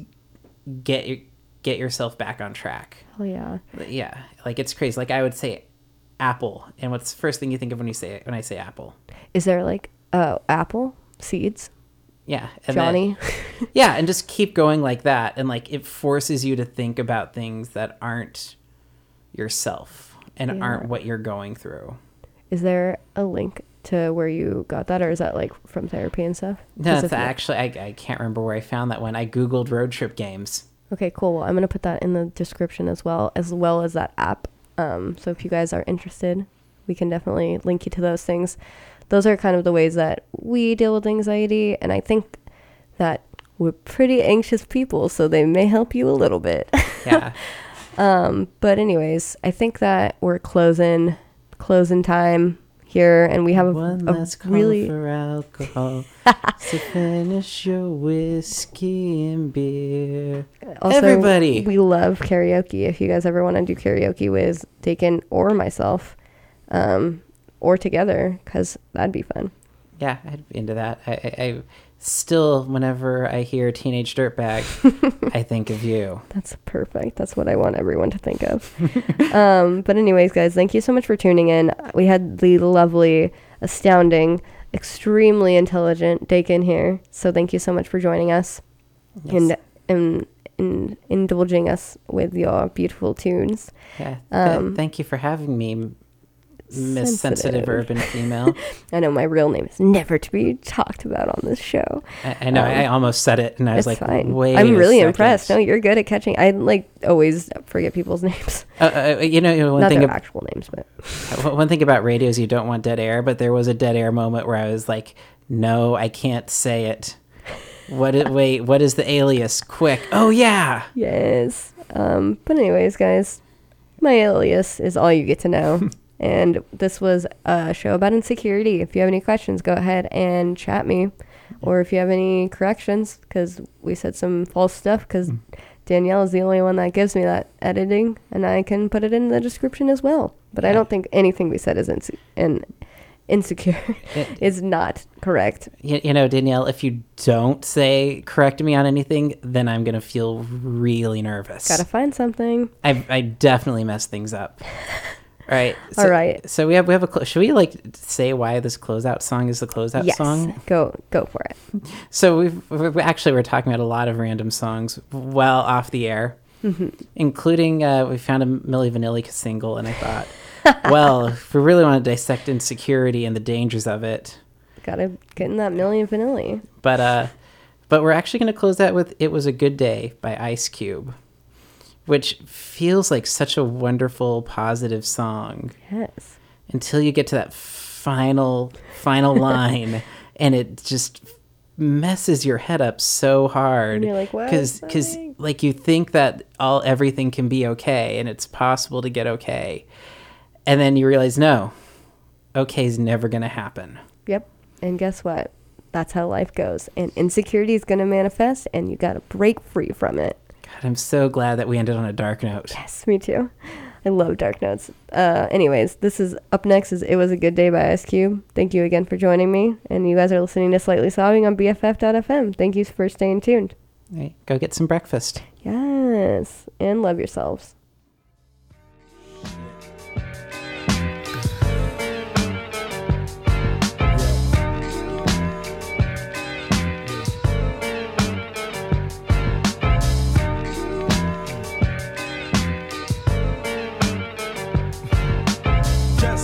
get your get yourself back on track Oh, yeah. yeah like it's crazy like i would say apple and what's the first thing you think of when you say it when i say apple Is there like uh, apple seeds? yeah and then- Johnny? yeah and just keep going like that and like it forces you to think about things that aren't yourself and Yeah. aren't what you're going through Is there a link to where you got that, or is that like from therapy and stuff? No, it's actually I, I can't remember where I found that one. I googled road trip games. Okay, cool. Well, I'm gonna put that in the description as well, as well as that app. Um, so if you guys are interested, we can definitely link you to those things. Those are kind of the ways that we deal with anxiety, and I think that we're pretty anxious people, so they may help you a little bit. Yeah. um, but anyways, I think that we're closing, closing time here, and we have a, One a last call really for alcohol. so finish your whiskey and beer. Also, Everybody. we love karaoke. If you guys ever want to do karaoke with Dakin or myself, um, or together, because that'd be fun. Yeah, I'd be into that. I, I, I still, whenever I hear Teenage Dirtbag, I think of you. That's perfect. That's what I want everyone to think of. um, but anyways, guys, thank you so much for tuning in. We had the lovely, astounding, extremely intelligent Dakin here. So thank you so much for joining us and, and, and indulging us with your beautiful tunes. Yeah. th- Um, thank you for having me, Miss Sensitive. Urban Female. I know my real name is never to be talked about on this show. I, I know. I Um, almost said it, and I was like, fine. "Wait." I'm really second. impressed. No, you're good at catching. I like always forget people's names. Uh, uh, you know, you know, one Not thing. their ab- actual names, but Uh, One thing about radio is you don't want dead air, but there was a dead air moment where I was like, "No, I can't say it." What? It, wait, what is the alias? Quick! Oh yeah. yes. Um, but anyways, guys, my alias is all you get to know. And this was a show about insecurity. If you have any questions, go ahead and chat me. Or if you have any corrections, because we said some false stuff, because hmm. Danielle is the only one that gives me that editing, and I can put it in the description as well. But I don't think anything we said is inse- in, insecure is not correct. You, you know, Danielle, if you don't say correct me on anything, then I'm gonna feel really nervous. Gotta find something. I I definitely mess things up. All right. So, All right. So we have we have a. Should we like say why this closeout song is the closeout yes, song? go go for it. So we've, we've actually we're talking about a lot of random songs well off the air, Mhm. including uh, we found a Milli Vanilli single, and I thought, well, if we really want to dissect insecurity and the dangers of it, Gotta get in that Milli Vanilli. but uh, but we're actually going to close that with "It Was a Good Day" by Ice Cube, which feels like such a wonderful, positive song. Yes. Until you get to that final final line, and it just messes your head up so hard. You're like, "What Because like you think that all everything can be okay, and it's possible to get okay, and then you realize no, okay is never going to happen. Yep. And guess what? That's how life goes. And insecurity is gonna manifest, and you gotta break free from it. God, I'm so glad that we ended on a dark note. Yes, me too. I love dark notes. Uh, anyways, this is up next. Is it was a good day by Ice Cube. Thank you again for joining me, and you guys are listening to Slightly Sobbing on BFF.fm. Thank you for staying tuned. Right, go get some breakfast. Yes, and love yourselves.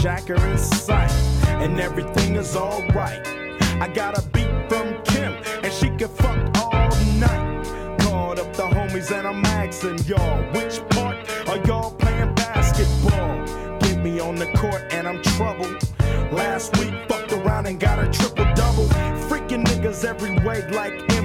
jacker in sight. And everything is alright. I got a beat from Kim, and she can fuck all night. Called up the homies, and I'm asking y'all, which part are y'all playing basketball? Get me on the court, and I'm troubled. Last week, fucked around and got a triple double. Freaking niggas every way like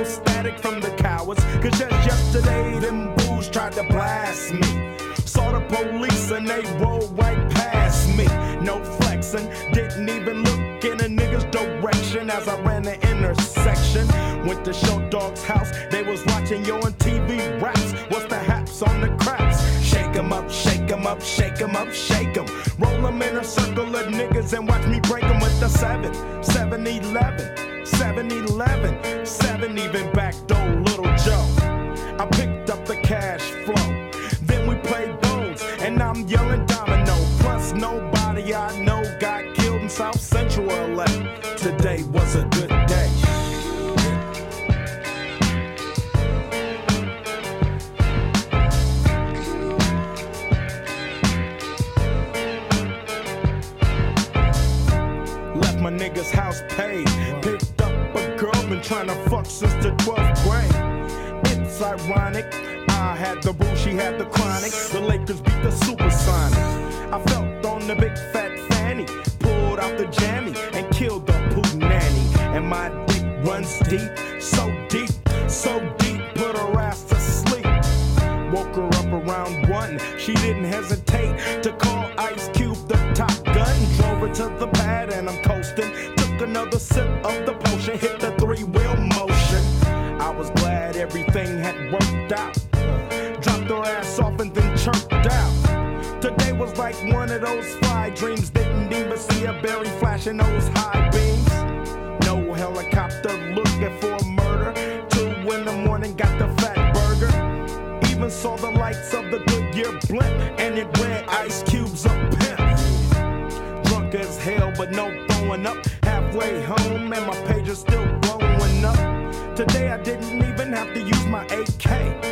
no static from the cowards. Cause just yesterday, them bulls tried to blast me. Saw the police and they rolled right past me. No flexing, didn't even look in a nigga's direction as I ran the intersection. Went to Short Dog's house, they was watching yo MTV raps. What's the haps on the craps? Shake 'em up, shake 'em up, shake 'em up, shake 'em. Roll 'em in a circle of niggas and watch me break 'em with the 7, 7 11, 7 11, 7 even back ironic. I had the boo, she had the chronic. The Lakers beat the Supersonics. I felt on the big flashing those high beams. No helicopter looking for murder. Two in the morning, got the Fatburger. Even saw the lights of the Goodyear blimp, and it read Ice Cube's a pimp. Drunk as hell, but no throwing up. Halfway home, and my page is still blowing up. Today I didn't even have to use my AK.